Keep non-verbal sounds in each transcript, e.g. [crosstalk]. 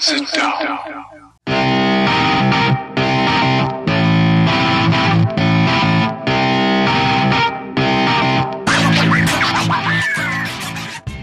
Sit down.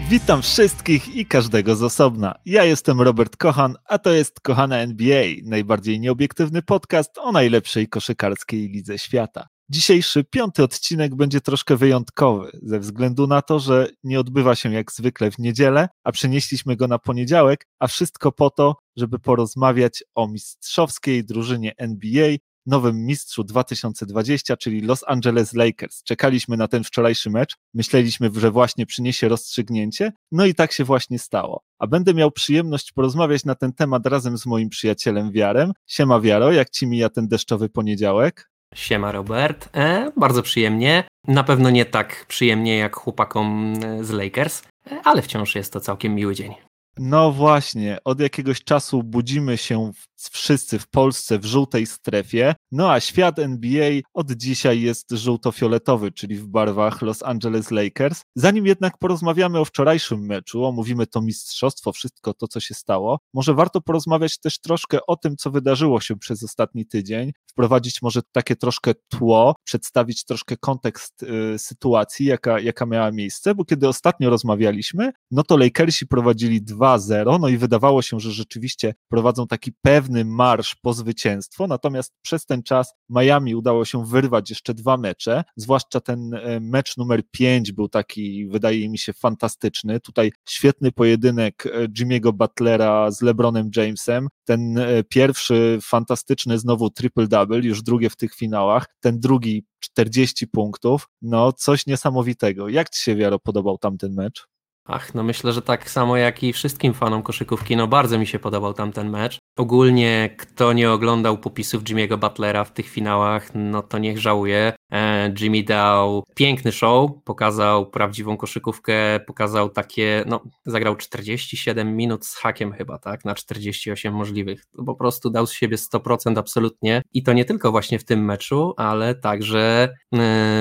Witam wszystkich i każdego z osobna. Ja jestem Robert Kochan, a to jest Kochana NBA, najbardziej nieobiektywny podcast o najlepszej koszykarskiej lidze świata. Dzisiejszy piąty odcinek będzie troszkę wyjątkowy, ze względu na to, że nie odbywa się jak zwykle w niedzielę, a przenieśliśmy go na poniedziałek, a wszystko po to, żeby porozmawiać o mistrzowskiej drużynie NBA, nowym mistrzu 2020, czyli Los Angeles Lakers. Czekaliśmy na ten wczorajszy mecz, myśleliśmy, że właśnie przyniesie rozstrzygnięcie, no i tak się właśnie stało. A będę miał przyjemność porozmawiać na ten temat razem z moim przyjacielem Wiarem. Siema Wiaro, jak ci mija ten deszczowy poniedziałek? Siema Robert, e, bardzo przyjemnie. Na pewno nie tak przyjemnie jak chłopakom e, z Lakers, e, ale wciąż jest to całkiem miły dzień. No właśnie, od jakiegoś czasu budzimy się wszyscy w Polsce w żółtej strefie, no a świat NBA od dzisiaj jest żółto-fioletowy, czyli w barwach Los Angeles Lakers. Zanim jednak porozmawiamy o wczorajszym meczu, omówimy to mistrzostwo, wszystko to, co się stało, może warto porozmawiać też troszkę o tym, co wydarzyło się przez ostatni tydzień, wprowadzić może takie troszkę tło, przedstawić troszkę kontekst y, sytuacji, jaka, jaka miała miejsce, bo kiedy ostatnio rozmawialiśmy, no to Lakersi prowadzili 2-0, no i wydawało się, że rzeczywiście prowadzą taki pewny marsz po zwycięstwo, natomiast przez ten czas Miami udało się wyrwać jeszcze dwa mecze, zwłaszcza ten e, mecz numer 5 był taki, wydaje mi się, fantastyczny. Tutaj świetny pojedynek e, Jimmy'ego Butlera z LeBronem Jamesem, ten e, pierwszy fantastyczny znowu triple-double, już drugie w tych finałach, ten drugi 40 punktów, no coś niesamowitego. Jak Ci się, Wiaro, podobał tamten mecz? Ach, no myślę, że tak samo jak i wszystkim fanom koszykówki, no bardzo mi się podobał tamten mecz. Ogólnie, kto nie oglądał popisów Jimmy'ego Butlera w tych finałach, no to niech żałuje. E, Jimmy dał piękny show, pokazał prawdziwą koszykówkę, pokazał takie, no zagrał 47 minut z hakiem chyba, tak, na 48 możliwych. Po prostu dał z siebie 100% absolutnie i to nie tylko właśnie w tym meczu, ale także e,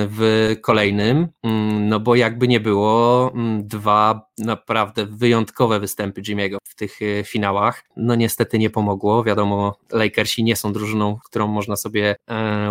w kolejnym, mm, no bo jakby nie było, mm, naprawdę wyjątkowe występy Jimmy'ego w tych e, finałach, no niestety nie pomogło, wiadomo, Lakersi nie są drużyną, którą można sobie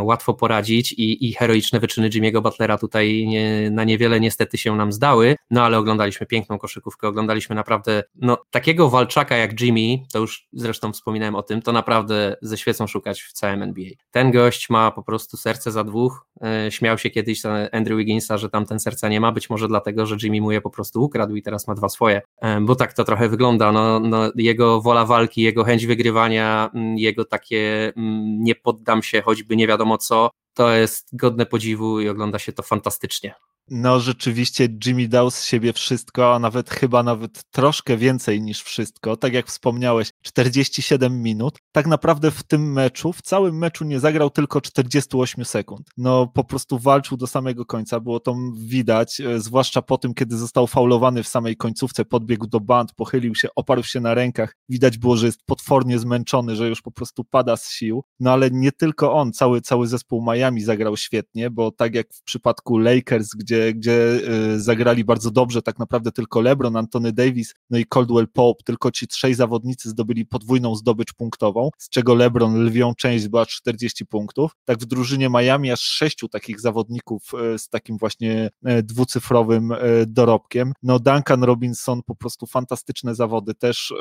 łatwo poradzić i, i heroiczne wyczyny Jimmy'ego Butlera tutaj nie, na niewiele niestety się nam zdały, no ale oglądaliśmy piękną koszykówkę, oglądaliśmy naprawdę, no takiego walczaka jak Jimmy, to już zresztą wspominałem o tym, to naprawdę ze świecą szukać w całym NBA. Ten gość ma po prostu serce za dwóch, e, śmiał się kiedyś Andrew Wigginsa, że tam ten serca nie ma, być może dlatego, że Jimmy mu je po prostu ukradł i teraz ma dwa swoje, bo tak to trochę wygląda, no, no jego wola walki, jego chęć wygrywania, mm, jego takie mm, nie poddam się choćby nie wiadomo co, to jest godne podziwu i ogląda się to fantastycznie. No rzeczywiście Jimmy dał z siebie wszystko, a nawet chyba nawet troszkę więcej niż wszystko. Tak jak wspomniałeś, 47 minut. Tak naprawdę w tym meczu, w całym meczu nie zagrał tylko 48 sekund. No po prostu walczył do samego końca, było to widać, e, zwłaszcza po tym, kiedy został faulowany w samej końcówce, podbiegł do band, pochylił się, oparł się na rękach. Widać było, że jest potwornie zmęczony, że już po prostu pada z sił. No ale nie tylko on, cały, cały zespół Miami zagrał świetnie, bo tak jak w przypadku Lakers, gdzie gdzie, gdzie y, zagrali bardzo dobrze tak naprawdę tylko LeBron, Antony Davis, no i Caldwell Pope, tylko ci trzej zawodnicy zdobyli podwójną zdobycz punktową, z czego LeBron lwią część była 40 punktów. Tak w drużynie Miami aż sześciu takich zawodników y, z takim właśnie y, dwucyfrowym dorobkiem. No Duncan Robinson po prostu fantastyczne zawody, też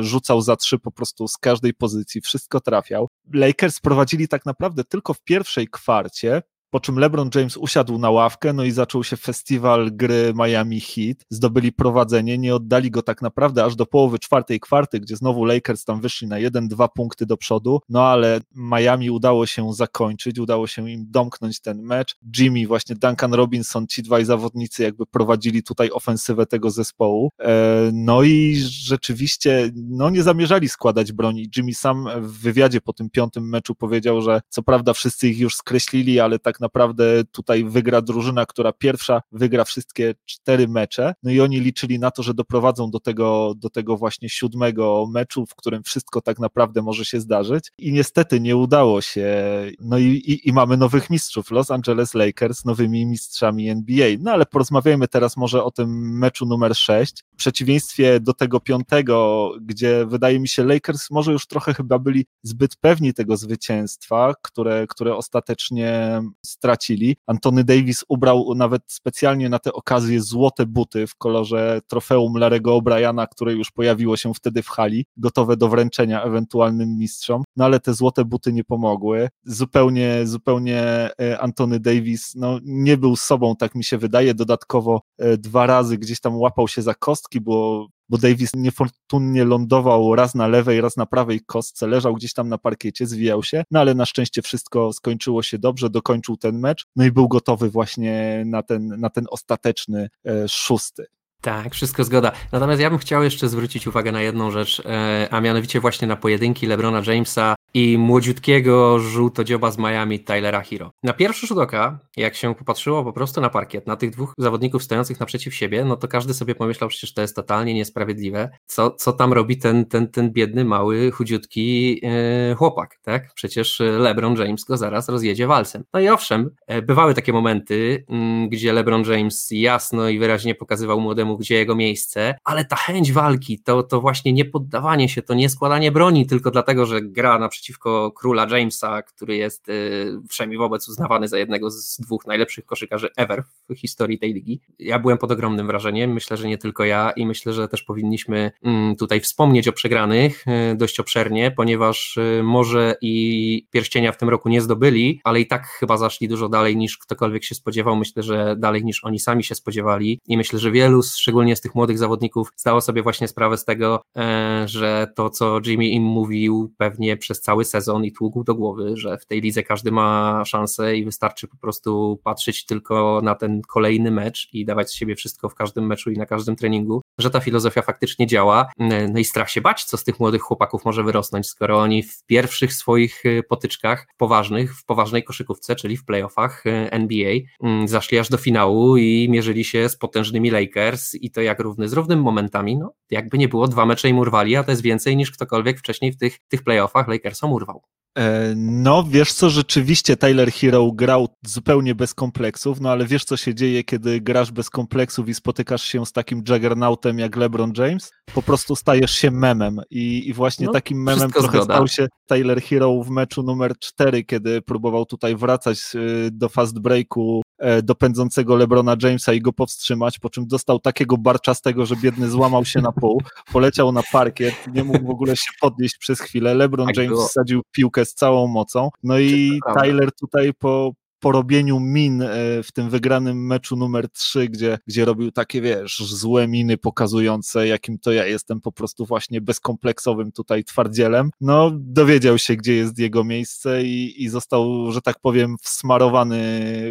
rzucał za trzy po prostu z każdej pozycji, wszystko trafiał. Lakers prowadzili tak naprawdę tylko w pierwszej kwarcie, po czym LeBron James usiadł na ławkę, no i zaczął się festiwal gry Miami Heat. Zdobyli prowadzenie, nie oddali go tak naprawdę aż do połowy czwartej kwarty, gdzie znowu Lakers tam wyszli na jeden, dwa punkty do przodu, no ale Miami udało się zakończyć, udało się im domknąć ten mecz. Jimmy, właśnie Duncan Robinson, ci dwaj zawodnicy jakby prowadzili tutaj ofensywę tego zespołu. E, no i rzeczywiście, no nie zamierzali składać broni. Jimmy sam w wywiadzie po tym piątym meczu powiedział, że co prawda wszyscy ich już skreślili, ale tak tak naprawdę tutaj wygra drużyna, która pierwsza wygra wszystkie cztery mecze, no i oni liczyli na to, że doprowadzą do tego, do tego właśnie siódmego meczu, w którym wszystko tak naprawdę może się zdarzyć. I niestety nie udało się, no i, i, i mamy nowych mistrzów, Los Angeles Lakers nowymi mistrzami NBA, no ale porozmawiajmy teraz może o tym meczu numer 6, w przeciwieństwie do tego piątego, gdzie wydaje mi się Lakers może już trochę chyba byli zbyt pewni tego zwycięstwa, które, które ostatecznie stracili. Antony Davis ubrał nawet specjalnie na tę okazję złote buty w kolorze trofeum Larego O'Briana, które już pojawiło się wtedy w hali, gotowe do wręczenia ewentualnym mistrzom, no ale te złote buty nie pomogły. Zupełnie, zupełnie e, Antony Davis no, nie był sobą, tak mi się wydaje. Dodatkowo e, dwa razy gdzieś tam łapał się za kostki, bo bo Davis niefortunnie lądował raz na lewej, raz na prawej kostce, leżał gdzieś tam na parkiecie, zwijał się, no ale na szczęście wszystko skończyło się dobrze, dokończył ten mecz, no i był gotowy właśnie na ten, na ten ostateczny e, szósty. Tak, wszystko zgoda. Natomiast ja bym chciał jeszcze zwrócić uwagę na jedną rzecz, e, a mianowicie właśnie na pojedynki LeBrona Jamesa i młodziutkiego żółtodzioba z Miami Tylera Hero. Na pierwszy rzut oka, jak się popatrzyło po prostu na parkiet, na tych dwóch zawodników stojących naprzeciw siebie, no to każdy sobie pomyślał, przecież to jest totalnie niesprawiedliwe. Co, co tam robi ten, ten, ten biedny, mały, chudziutki yy, chłopak, tak? Przecież LeBron James go zaraz rozjedzie walcem. No i owszem, e, bywały takie momenty, yy, gdzie LeBron James jasno i wyraźnie pokazywał młodemu, gdzie jego miejsce, ale ta chęć walki, to, to właśnie nie poddawanie się, to nie składanie broni tylko dlatego, że gra na przeciwko króla Jamesa, który jest y, wobec uznawany za jednego z dwóch najlepszych koszykarzy ever w historii tej ligi. Ja byłem pod ogromnym wrażeniem, myślę, że nie tylko ja i myślę, że też powinniśmy mm, tutaj wspomnieć o przegranych y, dość obszernie, ponieważ y, może i pierścienia w tym roku nie zdobyli, ale i tak chyba zaszli dużo dalej niż ktokolwiek się spodziewał. Myślę, że dalej niż oni sami się spodziewali i myślę, że wielu, szczególnie z tych młodych zawodników, zdało sobie właśnie sprawę z tego, e, że to, co Jimmy im mówił pewnie przez cały sezon i tługł do głowy, że w tej lidze każdy ma szansę i wystarczy po prostu patrzeć tylko na ten kolejny mecz i dawać z siebie wszystko w każdym meczu i na każdym treningu, że ta filozofia faktycznie działa. No i strach się bać, co z tych młodych chłopaków może wyrosnąć, skoro oni w pierwszych swoich y, potyczkach poważnych, w poważnej koszykówce, czyli w playoffach y, NBA, mm, zaszli aż do finału i mierzyli się z potężnymi Lakers i to jak równy z równym momentami, no jakby nie było, dwa mecze im urwali, a to jest więcej niż ktokolwiek wcześniej w tych, tych playoffach Lakersom urwał. E, no, wiesz co, rzeczywiście Tyler Hero grał zupełnie bez kompleksów, no ale wiesz co się dzieje, kiedy grasz bez kompleksów i spotykasz się z takim juggernautem jak LeBron James? Po prostu stajesz się memem i, i właśnie no, takim memem trochę zgoda. stał się Tyler Hero w meczu numer 4, kiedy próbował tutaj wracać y, do fast breaku E, do pędzącego Lebrona Jamesa i go powstrzymać, po czym dostał takiego barczastego, że biedny złamał się na pół, [laughs] poleciał na parkiet, nie mógł w ogóle się podnieść przez chwilę. LeBron tak James wsadził piłkę z całą mocą. No i Tyler tutaj po, po robieniu min e, w tym wygranym meczu numer 3, gdzie, gdzie robił takie, wiesz, złe miny pokazujące, jakim to ja jestem po prostu właśnie bezkompleksowym tutaj twardzielem, no dowiedział się, gdzie jest jego miejsce i, i został, że tak powiem, wsmarowany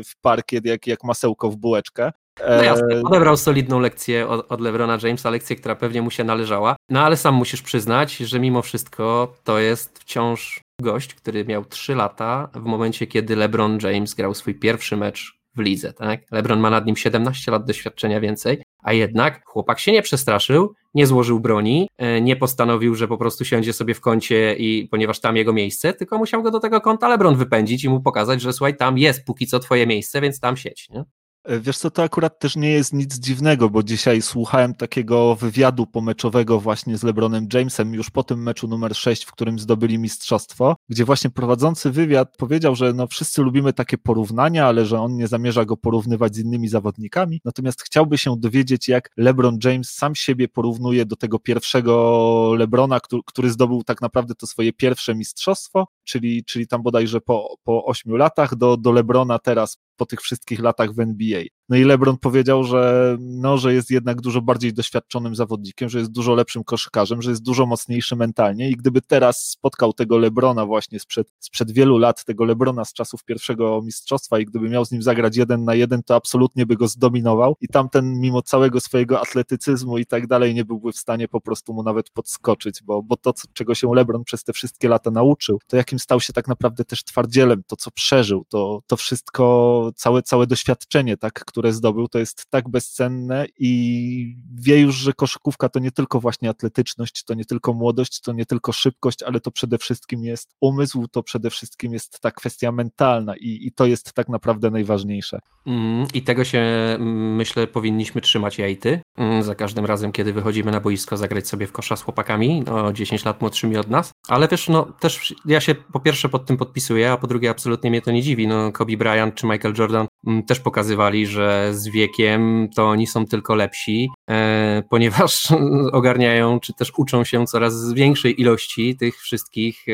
w parkiet jak, jak masełko w bułeczkę. No jasne, e, odebrał solidną lekcję od, od LeBrona Jamesa, lekcję, która pewnie mu się należała, no ale sam musisz przyznać, że mimo wszystko to jest wciąż gość, który miał 3 lata w momencie, kiedy LeBron James grał swój pierwszy mecz w lidze. Tak? LeBron ma nad nim 17 lat doświadczenia więcej, a jednak chłopak się nie przestraszył, nie złożył broni, e, nie postanowił, że po prostu siądzie sobie w kącie i ponieważ tam jego miejsce, tylko musiał go do tego kąta LeBron wypędzić i mu pokazać, że słuchaj, tam jest póki co twoje miejsce, więc tam siedź. Nie? Wiesz co, to akurat też nie jest nic dziwnego, bo dzisiaj słuchałem takiego wywiadu pomeczowego właśnie z LeBronem Jamesem już po tym meczu numer 6, w którym zdobyli mistrzostwo, gdzie właśnie prowadzący wywiad powiedział, że no wszyscy lubimy takie porównania, ale że on nie zamierza go porównywać z innymi zawodnikami, natomiast chciałby się dowiedzieć, jak LeBron James sam siebie porównuje do tego pierwszego LeBrona, który, który zdobył tak naprawdę to swoje pierwsze mistrzostwo, czyli, czyli tam bodajże po, po 8 latach, do, do LeBrona teraz po tych wszystkich latach w NBA. No i LeBron powiedział, że, no, że jest jednak dużo bardziej doświadczonym zawodnikiem, że jest dużo lepszym koszykarzem, że jest dużo mocniejszy mentalnie. I gdyby teraz spotkał tego LeBrona właśnie sprzed, sprzed wielu lat, tego LeBrona z czasów pierwszego mistrzostwa i gdyby miał z nim zagrać jeden na jeden, to absolutnie by go zdominował. I tamten mimo całego swojego atletycyzmu i tak dalej nie byłby w stanie po prostu mu nawet podskoczyć, bo, bo to, czego się LeBron przez te wszystkie lata nauczył, to jakim stał się tak naprawdę też twardzielem, to co przeżył, to, to wszystko, całe, całe doświadczenie, tak, które zdobył, to jest tak bezcenne i wie już, że koszykówka to nie tylko właśnie atletyczność, to nie tylko młodość, to nie tylko szybkość, ale to przede wszystkim jest umysł, to przede wszystkim jest ta kwestia mentalna i, i to jest tak naprawdę najważniejsze. Mm, I tego się mm, myślę powinniśmy trzymać jajty mm, za każdym razem, kiedy wychodzimy na boisko zagrać sobie w kosza z chłopakami, no 10 lat młodszymi od nas, ale wiesz, no też ja się po pierwsze pod tym podpisuję, a po drugie absolutnie mnie to nie dziwi, no Kobe Bryant czy Michael Jordan też pokazywali, że z wiekiem to oni są tylko lepsi, e, ponieważ [laughs] ogarniają, czy też uczą się coraz większej ilości tych wszystkich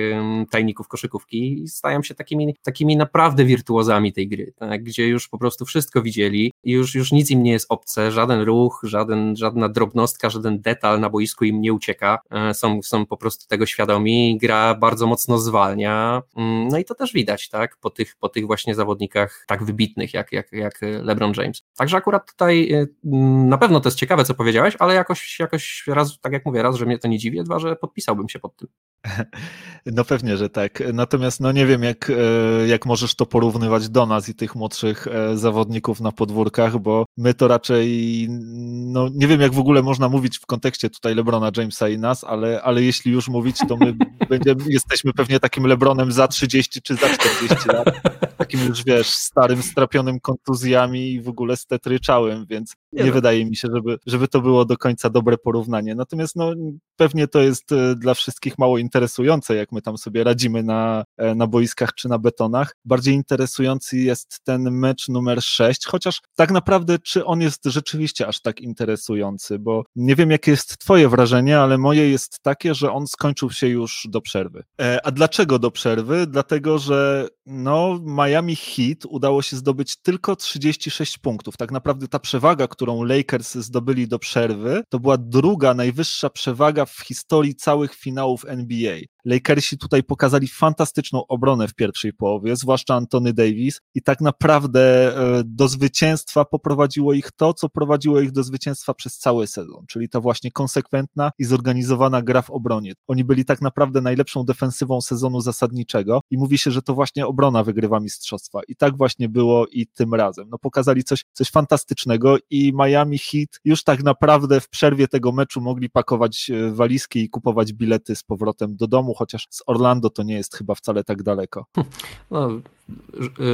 tajników koszykówki i stają się takimi, takimi naprawdę wirtuozami tej gry, tak, gdzie już po prostu wszystko widzieli już, już nic im nie jest obce, żaden ruch, żaden, żadna drobnostka, żaden detal na boisku im nie ucieka, e, są, są po prostu tego świadomi, gra bardzo mocno zwalnia, mm, no i to też widać, tak, po tych, po tych właśnie zawodnikach tak wybitnych, jak, jak, jak LeBron James. Także akurat tutaj e, mm, na pewno to jest ciekawe, co powiedziałeś, ale jakoś, jakoś raz, tak jak mówię, raz, że mnie to nie dziwi, dwa, że podpisałbym się pod tym. No pewnie, że tak. Natomiast no nie wiem, jak, e, jak możesz to porównywać do nas i tych młodszych e, zawodników na podwórkach, bo my to raczej, no nie wiem, jak w ogóle można mówić w kontekście tutaj Lebrona Jamesa i nas, ale, ale jeśli już mówić, to my [laughs] będziemy, jesteśmy pewnie takim Lebronem za 30 czy za 40 lat. Takim już, wiesz, starym, strapionym kontuzjami i w ogóle stetryczałym, więc nie, nie wydaje mi się, żeby, żeby to było do końca dobre porównanie. Natomiast no, pewnie to jest e, dla wszystkich mało interesujące, jak my tam sobie radzimy na, e, na boiskach czy na betonach. Bardziej interesujący jest ten mecz numer 6, chociaż tak naprawdę, czy on jest rzeczywiście aż tak interesujący, bo nie wiem, jakie jest Twoje wrażenie, ale moje jest takie, że on skończył się już do przerwy. E, a dlaczego do przerwy? Dlatego, że no, Miami Heat udało się zdobyć tylko 36 punktów. Tak naprawdę ta przewaga, którą Lakers zdobyli do przerwy, to była druga najwyższa przewaga w historii całych finałów NBA. Lakersi tutaj pokazali fantastyczną obronę w pierwszej połowie, zwłaszcza Antony Davis i tak naprawdę e, do zwycięstwa poprowadziło ich to, co prowadziło ich do zwycięstwa przez cały sezon, czyli ta właśnie konsekwentna i zorganizowana gra w obronie. Oni byli tak naprawdę najlepszą defensywą sezonu zasadniczego i mówi się, że to właśnie obrona wygrywa mistrzostwa i tak właśnie było i tym razem. No pokazali coś, coś fantastycznego i Miami Heat już tak naprawdę w przerwie tego meczu mogli pakować e, walizki i kupować bilety z powrotem do domu, chociaż z Orlando to nie jest chyba wcale tak daleko. No,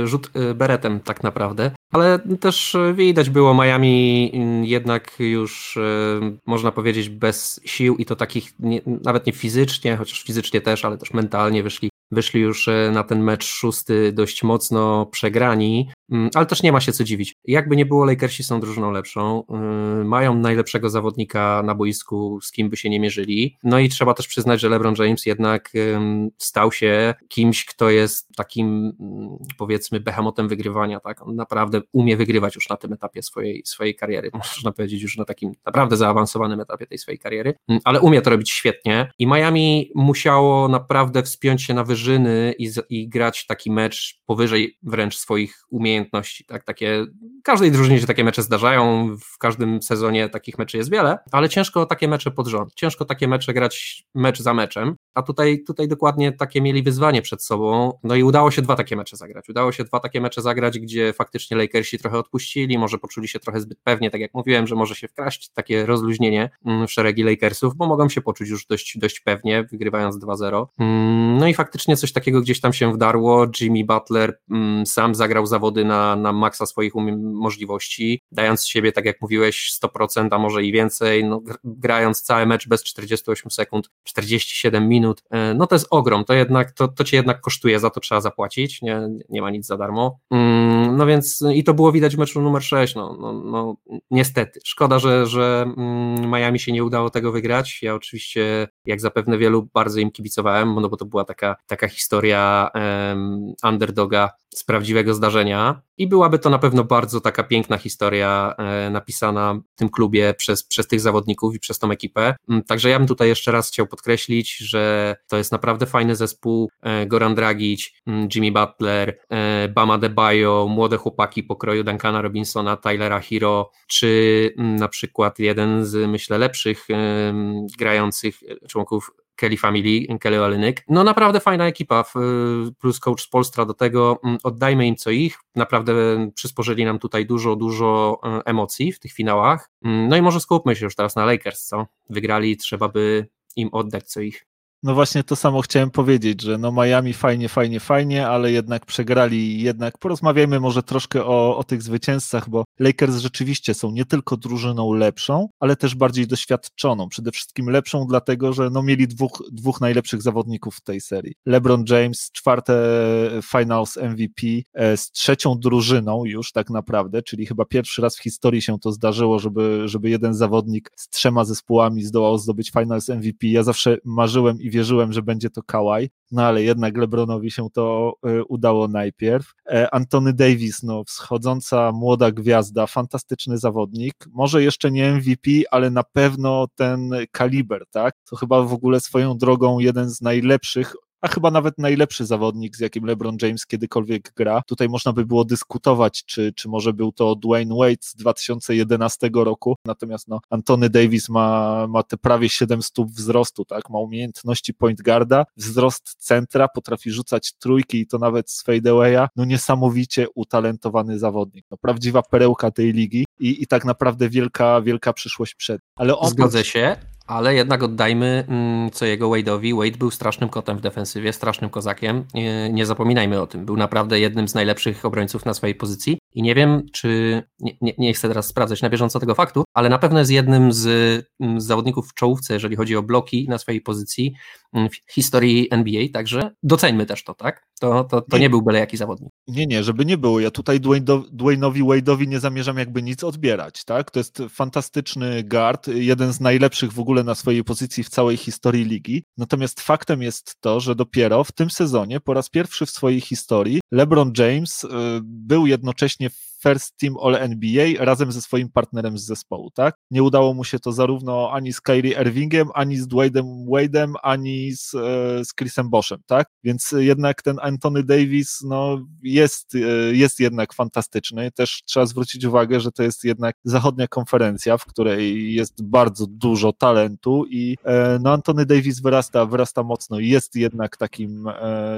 rzut y, beretem tak naprawdę, ale też widać było Miami jednak już y, można powiedzieć bez sił i to takich nie, nawet nie fizycznie, chociaż fizycznie też, ale też mentalnie wyszli wyszli już e, na ten mecz szósty dość mocno przegrani, mm, ale też nie ma się co dziwić. Jakby nie było, Lakersi są drużyną lepszą, y, mają najlepszego zawodnika na boisku, z kim by się nie mierzyli, no i trzeba też przyznać, że LeBron James jednak stał się kimś, kto jest takim mm, powiedzmy behemotem wygrywania, tak? On naprawdę umie wygrywać już na tym etapie swojej, swojej kariery, [laughs] można powiedzieć już na takim naprawdę zaawansowanym etapie tej swojej kariery, mm, ale umie to robić świetnie. I Miami musiało naprawdę wspiąć się na wyżej wyżyny i, i grać taki mecz powyżej wręcz swoich umiejętności. Tak, takie, każdej drużynie się takie mecze zdarzają, w każdym sezonie takich meczy jest wiele, ale ciężko takie mecze pod rząd, ciężko takie mecze grać mecz za meczem, a tutaj, tutaj dokładnie takie mieli wyzwanie przed sobą, no i udało się dwa takie mecze zagrać, udało się dwa takie mecze zagrać, gdzie faktycznie Lakersi trochę odpuścili, może poczuli się trochę zbyt pewnie, tak jak mówiłem, że może się wkraść takie rozluźnienie mm, w szeregi Lakersów, bo mogą się poczuć już dość, dość pewnie, wygrywając 2-0, mm, no i faktycznie coś takiego gdzieś tam się wdarło. Jimmy Butler mm, sam zagrał zawody na, na maksa swoich możliwości, dając siebie, tak jak mówiłeś, 100%, a może i więcej, no, grając cały mecz bez 48 sekund, 47 minut e, no to jest ogrom, to jednak, to, to cię jednak kosztuje, za to trzeba zapłacić, nie, nie ma nic za darmo. Mm, no więc i to było widać w meczu numer 6, no, no, no niestety. Szkoda, że, że mm, Miami się nie udało tego wygrać. Ja oczywiście, jak zapewne wielu, bardzo im kibicowałem, no bo to była taka, taka historia um, underdoga z prawdziwego zdarzenia i byłaby to na pewno bardzo taka piękna historia e, napisana w tym klubie przez, przez tych zawodników i przez tą ekipę. Mm, także ja bym tutaj jeszcze raz chciał podkreślić, że to jest naprawdę fajny zespół. E, Goran Dragic, mm, Jimmy Butler, e, Bama Debajo, młode chłopaki pokroju Duncana Robinsona, Tylera Hero, czy mm, na przykład jeden z myślę lepszych grających członków Kelly Family, Kelly Olenyk. No naprawdę fajna ekipa, plus coach z Polstra do tego, mm, oddajmy im co ich, naprawdę przysporzyli nam tutaj dużo, dużo e, emocji w tych finałach. Mm, no i może skupmy się już teraz na Lakers, co? Wygrali, trzeba by im oddać co ich. No właśnie to samo chciałem powiedzieć, że no Miami fajnie, fajnie, fajnie, ale jednak przegrali. Jednak porozmawiajmy może troszkę o, o tych zwycięzcach, bo Lakers rzeczywiście są nie tylko drużyną lepszą, ale też bardziej doświadczoną. Przede wszystkim lepszą, dlatego że no mieli dwóch, dwóch najlepszych zawodników w tej serii. LeBron James, czwarte Finals MVP e, z trzecią drużyną już tak naprawdę, czyli chyba pierwszy raz w historii się to zdarzyło, żeby, żeby jeden zawodnik z trzema zespołami zdołał zdobyć Finals MVP. Ja zawsze marzyłem i wierzyłem, że będzie to Kawhi, no ale jednak LeBronowi się to e, udało najpierw. E, Antony Davis, no wschodząca młoda gwiazda, fantastyczny zawodnik, może jeszcze nie MVP, ale na pewno ten kaliber, tak? To chyba w ogóle swoją drogą jeden z najlepszych a chyba nawet najlepszy zawodnik, z jakim LeBron James kiedykolwiek gra. Tutaj można by było dyskutować, czy, czy może był to Dwayne Wade z 2011 roku, natomiast no, Antony Davis ma, ma te prawie 7 stóp wzrostu, tak, ma umiejętności point guarda, wzrost centra, potrafi rzucać trójki i to nawet z fadeawaya, no niesamowicie utalentowany zawodnik, no prawdziwa perełka tej ligi i, i tak naprawdę wielka, wielka przyszłość przed. Ale oprócz... Zgodzę się, ale jednak oddajmy mm, co jego Wade'owi. Wade był strasznym kotem w defensywie, strasznym kozakiem. Nie, nie, zapominajmy o tym. Był naprawdę jednym z najlepszych obrońców na swojej pozycji i nie wiem, czy nie, nie, nie chcę teraz sprawdzać na bieżąco tego faktu, ale na pewno jest jednym z, mm, z zawodników w czołówce, jeżeli chodzi o bloki na swojej pozycji mm, w historii NBA, także doceńmy też to, tak? To, to, to nie, nie był byle jaki zawodnik. Nie, nie, żeby nie było. Ja tutaj Dwayne'owi Wade'owi nie zamierzam jakby nic odbierać, tak? To jest fantastyczny guard, jeden z najlepszych w ogóle na swojej pozycji w całej historii ligi. Natomiast faktem jest to, że dopiero w tym sezonie po raz pierwszy w swojej historii LeBron James y, był jednocześnie First Team All NBA razem ze swoim partnerem z zespołu, tak? Nie udało mu się to zarówno ani z Kyrie Irvingiem, ani z Dwaynem Wade'em, ani z, e, z Chrisem Boszem, tak? Więc jednak ten Anthony Davis, no, jest, e, jest jednak fantastyczny. Też trzeba zwrócić uwagę, że to jest jednak zachodnia konferencja, w której jest bardzo dużo talentu i e, no, Anthony Davis wyrasta, wyrasta mocno i jest jednak takim,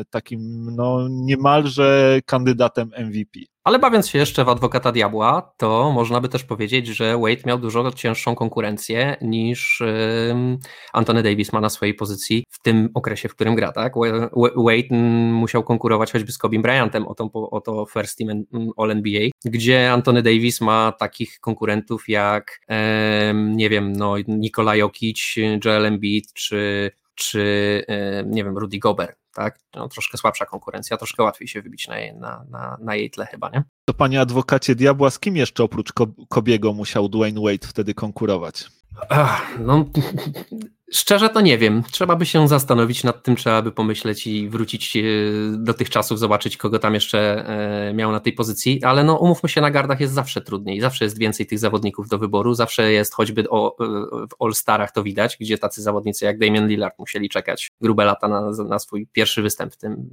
takim, no, niemalże kandydatem MVP. Ale bawiąc się jeszcze w adwokata diabła, to można by też powiedzieć, że Wade miał dużo cięższą konkurencję niż Antony Davis ma na swojej pozycji w tym okresie, w którym gra. Tak? Wade musiał konkurować choćby z Kobe Bryantem o to, o to First Team All NBA, gdzie Antony Davis ma takich konkurentów jak nie wiem, no, Nikola Jokic, Joel Embiid czy czy nie wiem, Rudy Gober, tak? No, troszkę słabsza konkurencja, troszkę łatwiej się wybić na jej, na, na, na jej tle chyba, nie? To panie adwokacie diabła, z kim jeszcze oprócz Kobiego musiał Dwayne Wade wtedy konkurować? Ach, no, Szczerze to nie wiem. Trzeba by się zastanowić nad tym, trzeba by pomyśleć i wrócić e, do tych czasów, zobaczyć, kogo tam jeszcze e, miał na tej pozycji, ale no umówmy się, na gardach jest zawsze trudniej, zawsze jest więcej tych zawodników do wyboru, zawsze jest choćby o, e, w All-Starach to widać, gdzie tacy zawodnicy jak Damian Lillard musieli czekać grube lata na, na swój pierwszy występ w tym,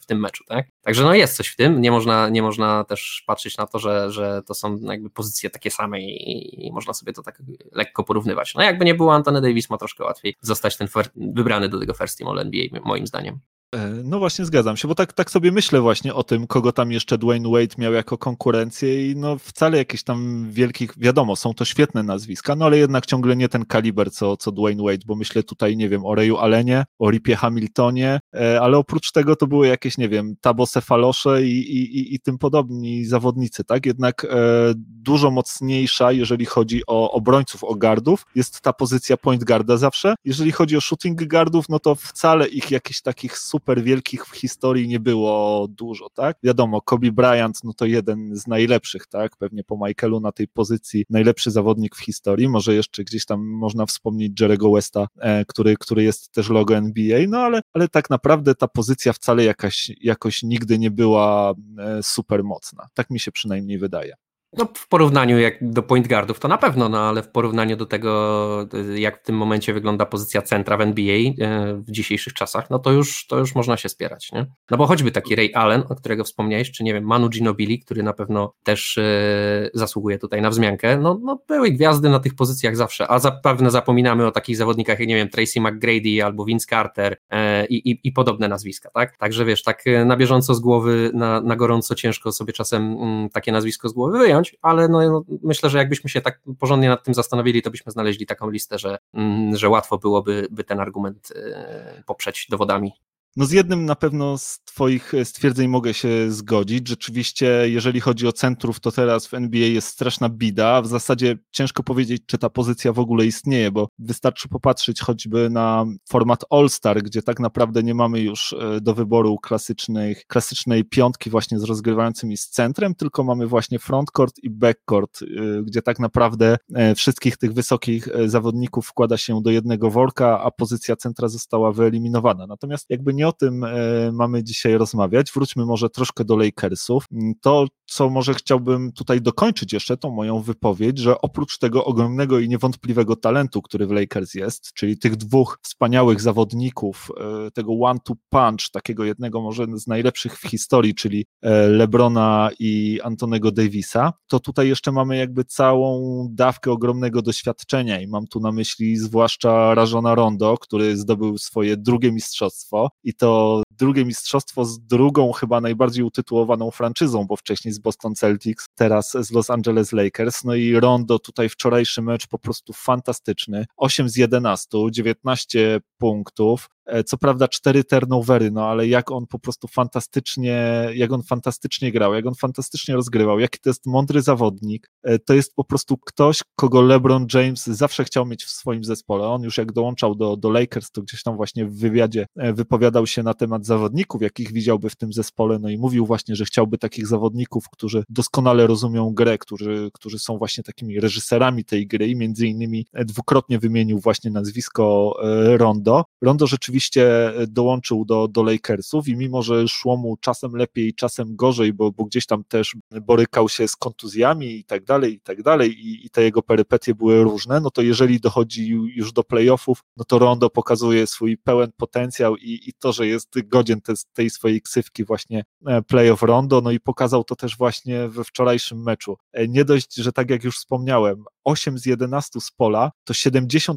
w tym meczu, tak? Także no jest coś w tym, nie można, nie można też patrzeć na to, że, że to są jakby pozycje takie same i, i można sobie to tak lekko porównywać. No jakby nie było, Antony Davis ma troszkę łatwiej zostać ten wybrany do tego First Team All NBA, moim zdaniem. E, no właśnie, zgadzam się, bo tak, tak sobie myślę właśnie o tym, kogo tam jeszcze Dwayne Wade miał jako konkurencję i no wcale jakieś tam wielkich, wiadomo, są to świetne nazwiska, no ale jednak ciągle nie ten kaliber, co, co Dwayne Wade, bo myślę tutaj, nie wiem, o Rayu Allenie, o Ripie Hamiltonie, e, ale oprócz tego to były jakieś, nie wiem, Tabo Cefalosze i, i, i, i tym podobni zawodnicy, tak? Jednak e, dużo mocniejsza, jeżeli chodzi o obrońców, o gardów, jest ta pozycja point guarda zawsze. Jeżeli chodzi o shooting guardów, no to wcale ich jakichś takich super wielkich w historii nie było dużo, tak? Wiadomo, Kobe Bryant, no to jeden z najlepszych, tak? Pewnie po Michaelu na tej pozycji najlepszy zawodnik w historii, może jeszcze gdzieś tam można wspomnieć Jerego Westa, e, który, który jest też logo NBA, no ale, ale tak naprawdę ta pozycja wcale jakaś, jakoś nigdy nie była e, super mocna. Tak mi się przynajmniej wydaje. No, w porównaniu jak do point guardów to na pewno, no ale w porównaniu do tego, jak w tym momencie wygląda pozycja centra w NBA e, w dzisiejszych czasach, no to już, to już można się spierać, nie? No bo choćby taki Ray Allen, o którego wspomniałeś, czy nie wiem, Manu Ginobili, który na pewno też e, zasługuje tutaj na wzmiankę, no, no były gwiazdy na tych pozycjach zawsze, a zapewne zapominamy o takich zawodnikach, jak nie wiem, Tracy McGrady albo Vince Carter e, i, i, podobne nazwiska, tak? Także wiesz, tak na bieżąco z głowy, na, na gorąco ciężko sobie czasem mm, takie nazwisko z głowy wyjąć, ale no, no, myślę, że jakbyśmy się tak porządnie nad tym zastanowili, to byśmy znaleźli taką listę, że, mm, że łatwo byłoby by ten argument y, poprzeć dowodami. No z jednym na pewno z Twoich stwierdzeń mogę się zgodzić. Rzeczywiście, jeżeli chodzi o centrów, to teraz w NBA jest straszna bida. W zasadzie ciężko powiedzieć, czy ta pozycja w ogóle istnieje, bo wystarczy popatrzeć choćby na format All-Star, gdzie tak naprawdę nie mamy już e, do wyboru klasycznych, klasycznej piątki właśnie z rozgrywającymi z centrem, tylko mamy właśnie frontcourt i backcourt, e, gdzie tak naprawdę e, wszystkich tych wysokich zawodników wkłada się do jednego worka, a pozycja centra została wyeliminowana. Natomiast jakby nie o tym e, mamy dzisiaj rozmawiać. Wróćmy może troszkę do Lakersów. To, co może chciałbym tutaj dokończyć jeszcze tą moją wypowiedź, że oprócz tego ogromnego i niewątpliwego talentu, który w Lakers jest, czyli tych dwóch wspaniałych zawodników, e, tego one-two punch, takiego jednego może z najlepszych w historii, czyli e, Lebrona i Antonego Davisa, to tutaj jeszcze mamy jakby całą dawkę ogromnego doświadczenia i mam tu na myśli zwłaszcza Rajona Rondo, który zdobył swoje drugie mistrzostwo i to drugie mistrzostwo z drugą chyba najbardziej utytułowaną franczyzą, bo wcześniej z Boston Celtics, teraz z Los Angeles Lakers. No i Rondo tutaj wczorajszy mecz po prostu fantastyczny. 8 z 11, 19 punktów, co prawda cztery turnovery, no ale jak on po prostu fantastycznie, jak on fantastycznie grał, jak on fantastycznie rozgrywał, jaki to jest mądry zawodnik, e, to jest po prostu ktoś, kogo LeBron James zawsze chciał mieć w swoim zespole. On już jak dołączał do, do Lakers, to gdzieś tam właśnie w wywiadzie e, wypowiadał się na temat zawodników, jakich widziałby w tym zespole, no i mówił właśnie, że chciałby takich zawodników, którzy doskonale rozumią grę, którzy, którzy są właśnie takimi reżyserami tej gry i między innymi dwukrotnie wymienił właśnie nazwisko Rondo. Rondo rzeczywiście e, dołączył do, do Lakersów i mimo, że szło mu czasem lepiej, czasem gorzej, bo, bo gdzieś tam też borykał się z kontuzjami i tak dalej, i tak dalej i, i te jego perypetie były różne, no to jeżeli dochodzi już do playoffów, no to Rondo pokazuje swój pełen potencjał i, i to, że jest godzien te, tej swojej ksywki właśnie e, playoff Rondo, no i pokazał to też właśnie we wczorajszym meczu. E, nie dość, że tak jak już wspomniałem, 8 z 11 z pola, to 75%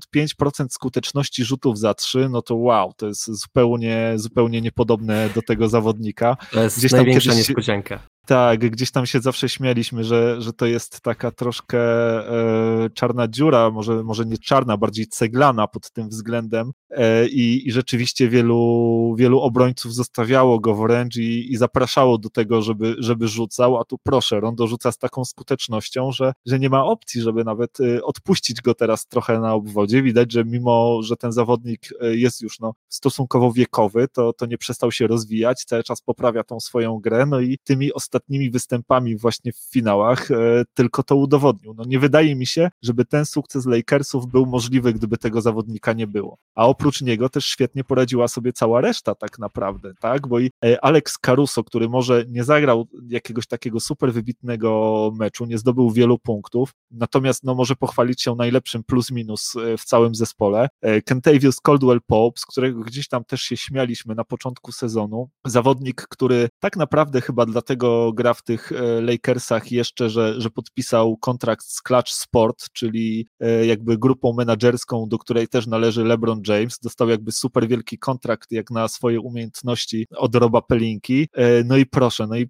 skuteczności rzutów za 3, no to wow, to jest zupełnie, zupełnie niepodobne do tego zawodnika. To jest Gdzieś największa niespodzianka. Tak, gdzieś tam się zawsze śmialiśmy, że, że to jest taka troszkę e, czarna dziura, może, może nie czarna, bardziej ceglana pod tym względem e, i, i rzeczywiście wielu, wielu obrońców zostawiało go w i, i zapraszało do tego, żeby, żeby rzucał, a tu proszę, Rondo rzuca z taką skutecznością, że, że nie ma opcji, żeby nawet e, odpuścić go teraz trochę na obwodzie. Widać, że mimo, że ten zawodnik e, jest już no, stosunkowo wiekowy, to, to nie przestał się rozwijać, cały czas poprawia tą swoją grę, no i tymi ostatnimi występami właśnie w finałach e, tylko to udowodnił. No nie wydaje mi się, żeby ten sukces Lakersów był możliwy, gdyby tego zawodnika nie było. A oprócz niego też świetnie poradziła sobie cała reszta tak naprawdę, tak? Bo i e, Alex Caruso, który może nie zagrał jakiegoś takiego super wybitnego meczu, nie zdobył wielu punktów, natomiast no może pochwalić się najlepszym plus minus e, w całym zespole. Kentavious Caldwell Pope, z którego gdzieś tam też się śmialiśmy na początku sezonu, zawodnik, który tak naprawdę chyba dlatego gra w tych e, Lakersach jeszcze, że, że podpisał kontrakt z Clutch Sport, czyli e, jakby grupą menedżerską, do której też należy LeBron James, dostał jakby super wielki kontrakt jak na swoje umiejętności od Roba Pelinki, no i proszę, no i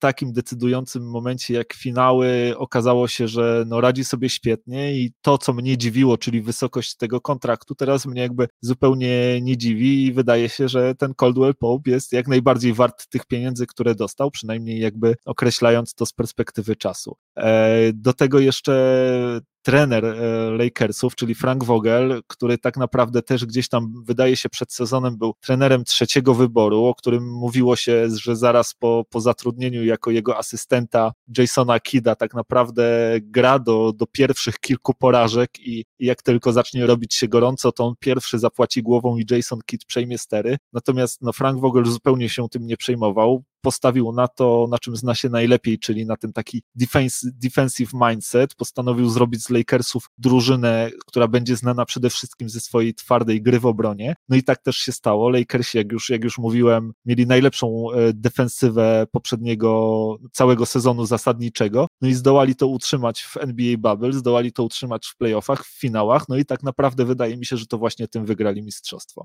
takim decydującym momencie jak finały okazało się, że no radzi sobie świetnie i to, co mnie dziwiło, czyli wysokość tego kontraktu, teraz mnie jakby zupełnie nie dziwi i wydaje się, że ten Coldwell Pope jest jak najbardziej wart tych pieniędzy, które dostał, przynajmniej jakby określając to z perspektywy czasu. E, do tego jeszcze trener e, Lakersów, czyli Frank Vogel, który tak naprawdę też gdzieś tam wydaje się przed sezonem był trenerem trzeciego wyboru, o którym mówiło się, że zaraz po, po zatrudnieniu jako jego asystenta Jasona Kida tak naprawdę gra do, do pierwszych kilku porażek i, i jak tylko zacznie robić się gorąco, to on pierwszy zapłaci głową i Jason Kidd przejmie stery. Natomiast no, Frank Vogel zupełnie się tym nie przejmował postawił na to, na czym zna się najlepiej, czyli na ten taki defense, defensive mindset. Postanowił zrobić z Lakersów drużynę, która będzie znana przede wszystkim ze swojej twardej gry w obronie. No i tak też się stało. Lakersi, jak już, jak już mówiłem, mieli najlepszą e, defensywę poprzedniego całego sezonu zasadniczego. No i zdołali to utrzymać w NBA Bubble, zdołali to utrzymać w playoffach, w finałach. No i tak naprawdę wydaje mi się, że to właśnie tym wygrali mistrzostwo.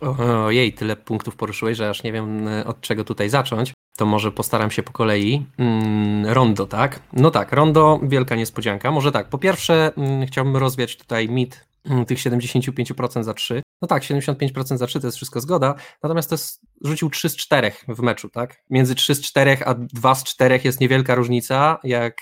Ojej, tyle punktów poruszyłeś, że aż nie wiem e, od czego tutaj zacząć. To może postaram się po kolei. Mm, rondo, tak? No tak, Rondo, wielka niespodzianka. Może tak, po pierwsze mm, chciałbym rozwiać tutaj mit mm, tych 75% za 3. No tak, 75% za 3 to jest wszystko zgoda, natomiast to jest, rzucił 3 z 4 w meczu, tak? Między 3 z 4 a 2 z 4 jest niewielka różnica, jak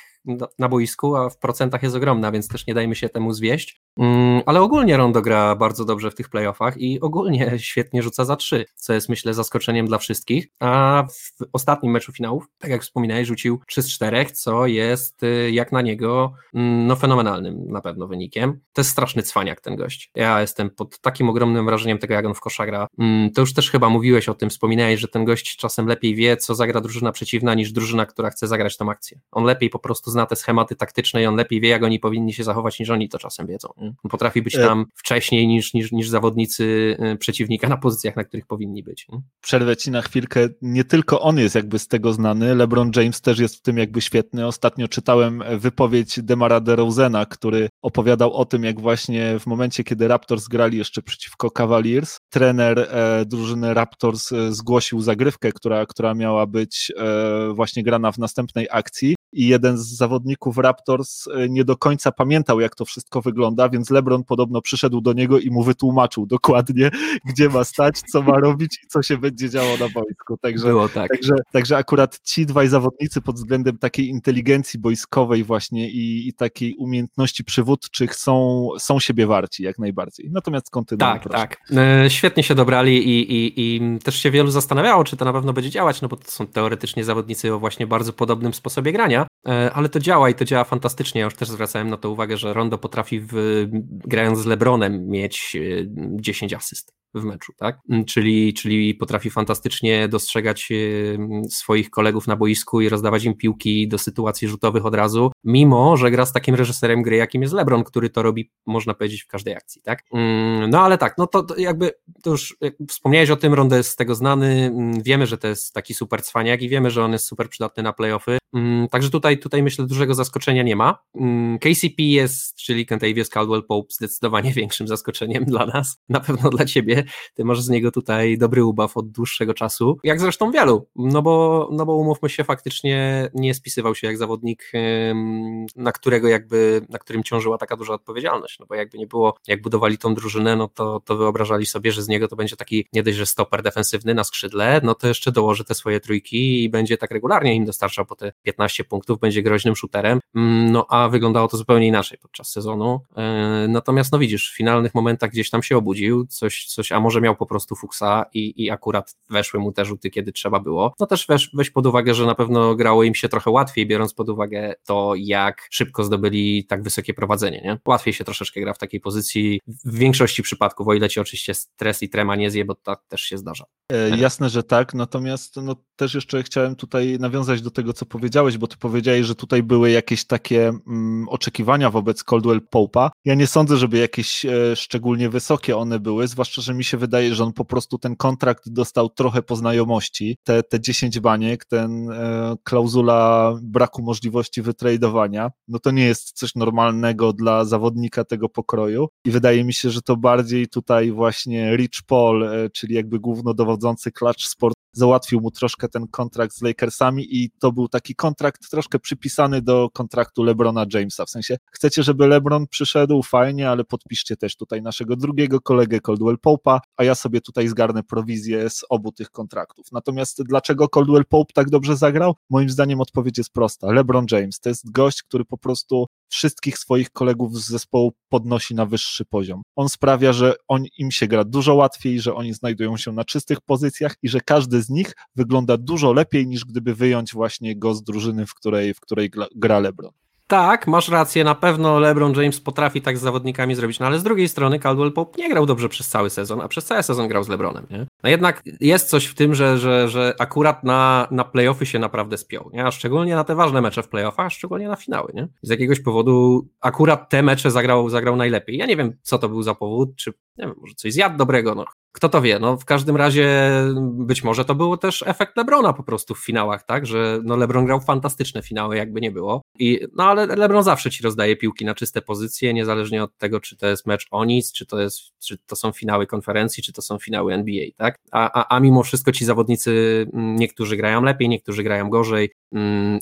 na boisku, a w procentach jest ogromna, więc też nie dajmy się temu zwieść. Mm, ale ogólnie Rondo gra bardzo dobrze w tych playoffach i ogólnie [laughs] świetnie rzuca za trzy, co jest myślę zaskoczeniem dla wszystkich. A w ostatnim meczu finałów, tak jak wspominałeś, rzucił 3 z 4, co jest y, jak na niego mm, no, fenomenalnym na pewno wynikiem. To jest straszny cwaniak ten gość. Ja jestem pod takim ogromnym wrażeniem tego, jak on w kosza gra. Mm, to już też chyba mówiłeś o tym, wspominałeś, że ten gość czasem lepiej wie, co zagra drużyna przeciwna, niż drużyna, która chce zagrać tą akcję. On lepiej po prostu zna te schematy taktyczne i on lepiej wie, jak oni powinni się zachować, niż oni to czasem wiedzą. Potrafi być e, tam wcześniej niż, niż, niż zawodnicy e, przeciwnika na pozycjach, na których powinni być. Przerwę ci na chwilkę. Nie tylko on jest jakby z tego znany, LeBron James też jest w tym jakby świetny. Ostatnio czytałem wypowiedź Demara DeRozena, który opowiadał o tym, jak właśnie w momencie, kiedy Raptors grali jeszcze przeciwko Cavaliers, trener e, drużyny Raptors zgłosił zagrywkę, która, która miała być właśnie grana w następnej akcji i jeden z zawodników Raptors e, nie do końca pamiętał, jak to wszystko wygląda, więc LeBron podobno przyszedł do niego i mu wytłumaczył dokładnie, [laughs] gdzie ma stać, co ma robić i co się będzie działo na boisku. Także, Było tak. także, także akurat ci dwaj zawodnicy pod względem takiej inteligencji boiskowej właśnie i, i takiej umiejętności przywódczych są, są siebie warci jak najbardziej. Natomiast kontynuuj. Tak, proszę. tak. E, świetnie się dobrali i, i, i też się wielu zastanawiało, czy to na pewno będzie działać, no bo to są teoretycznie zawodnicy o właśnie bardzo podobnym sposobie grania, E, ale to działa i to działa fantastycznie. Ja już też zwracałem na to uwagę, że Rondo potrafi w, grając z LeBronem mieć 10 e, asyst w meczu, tak? Mm, czyli, czyli potrafi fantastycznie dostrzegać e, swoich kolegów na boisku i rozdawać im piłki do sytuacji rzutowych od razu, mimo że gra z takim reżyserem gry, jakim jest LeBron, który to robi, można powiedzieć, w każdej akcji, tak? Mm, no ale tak, no to, to jakby, to już wspomniałeś o tym, Rondo jest z tego znany, mm, wiemy, że to jest taki super cwaniak i wiemy, że on jest super przydatny na playoffy, także tutaj, tutaj myślę, dużego zaskoczenia nie ma. KCP jest, czyli Kentavious Caldwell Pope, zdecydowanie [laughs] większym zaskoczeniem dla nas, na pewno dla ciebie, ty masz z niego tutaj dobry ubaw od dłuższego czasu, jak zresztą wielu, no bo, no bo umówmy się, faktycznie nie spisywał się jak zawodnik, na którego jakby, na którym ciążyła taka duża odpowiedzialność, no bo jakby nie było, jak budowali tą drużynę, no to, to wyobrażali sobie, że z niego to będzie taki nie dość, że stoper defensywny na skrzydle, no to jeszcze dołoży te swoje trójki i będzie tak regularnie im dostarczał po te 15 punktów, będzie groźnym shooterem, mm, no a wyglądało to zupełnie inaczej podczas sezonu, e, natomiast no widzisz, w finalnych momentach gdzieś tam się obudził, coś, coś a może miał po prostu fuksa i, i akurat weszły mu te rzuty, kiedy trzeba było. No też weź, weź pod uwagę, że na pewno grało im się trochę łatwiej, biorąc pod uwagę to, jak szybko zdobyli tak wysokie prowadzenie, nie? Łatwiej się troszeczkę gra w takiej pozycji w większości przypadków, o ile ci oczywiście stres i trema nie zje, bo tak też się zdarza. E, jasne, że tak, natomiast no, też jeszcze chciałem tutaj nawiązać do tego, co powiedziałeś, bo ty powiedziałeś, że tutaj były jakieś takie mm, oczekiwania wobec Coldwell Pope'a. Ja nie sądzę, żeby jakieś e, szczególnie wysokie one były, zwłaszcza, że mi się wydaje, że on po prostu ten kontrakt dostał trochę po znajomości. Te, te 10 baniek, ten e, klauzula braku możliwości wytradowania, no to nie jest coś normalnego dla zawodnika tego pokroju i wydaje mi się, że to bardziej tutaj właśnie Rich Paul, e, czyli jakby głównodowodzący Clutch Sport załatwił mu troszkę ten kontrakt z Lakersami i to był taki kontrakt troszkę przypisany do kontraktu LeBrona Jamesa. W sensie, chcecie, żeby LeBron przyszedł, fajnie, ale podpiszcie też tutaj naszego drugiego kolegę Coldwell Pope'a, a ja sobie tutaj zgarnę prowizję z obu tych kontraktów. Natomiast dlaczego Coldwell Pope tak dobrze zagrał? Moim zdaniem odpowiedź jest prosta. LeBron James to jest gość, który po prostu wszystkich swoich kolegów z zespołu podnosi na wyższy poziom. On sprawia, że on, im się gra dużo łatwiej, że oni znajdują się na czystych pozycjach i że każdy z nich wygląda dużo lepiej niż gdyby wyjąć właśnie go z drużyny, w której, w której gra LeBron. Tak, masz rację, na pewno LeBron James potrafi tak z zawodnikami zrobić, no ale z drugiej strony Caldwell Pope nie grał dobrze przez cały sezon, a przez cały sezon grał z LeBronem, nie? No jednak jest coś w tym, że, że, że akurat na, na playoffy się naprawdę spiął, nie? A szczególnie na te ważne mecze w playoffach, szczególnie na finały, nie? Z jakiegoś powodu akurat te mecze zagrał, zagrał najlepiej. Ja nie wiem, co to był za powód, czy nie wiem, może coś zjadł dobrego, no kto to wie, no w każdym razie być może to było też efekt Lebrona po prostu w finałach, tak, że no Lebron grał fantastyczne finały, jakby nie było, I, no ale Lebron zawsze ci rozdaje piłki na czyste pozycje, niezależnie od tego, czy to jest mecz o nic, czy to, jest, czy to są finały konferencji, czy to są finały NBA, tak, a, a, a mimo wszystko ci zawodnicy, mm, niektórzy grają lepiej, niektórzy grają gorzej,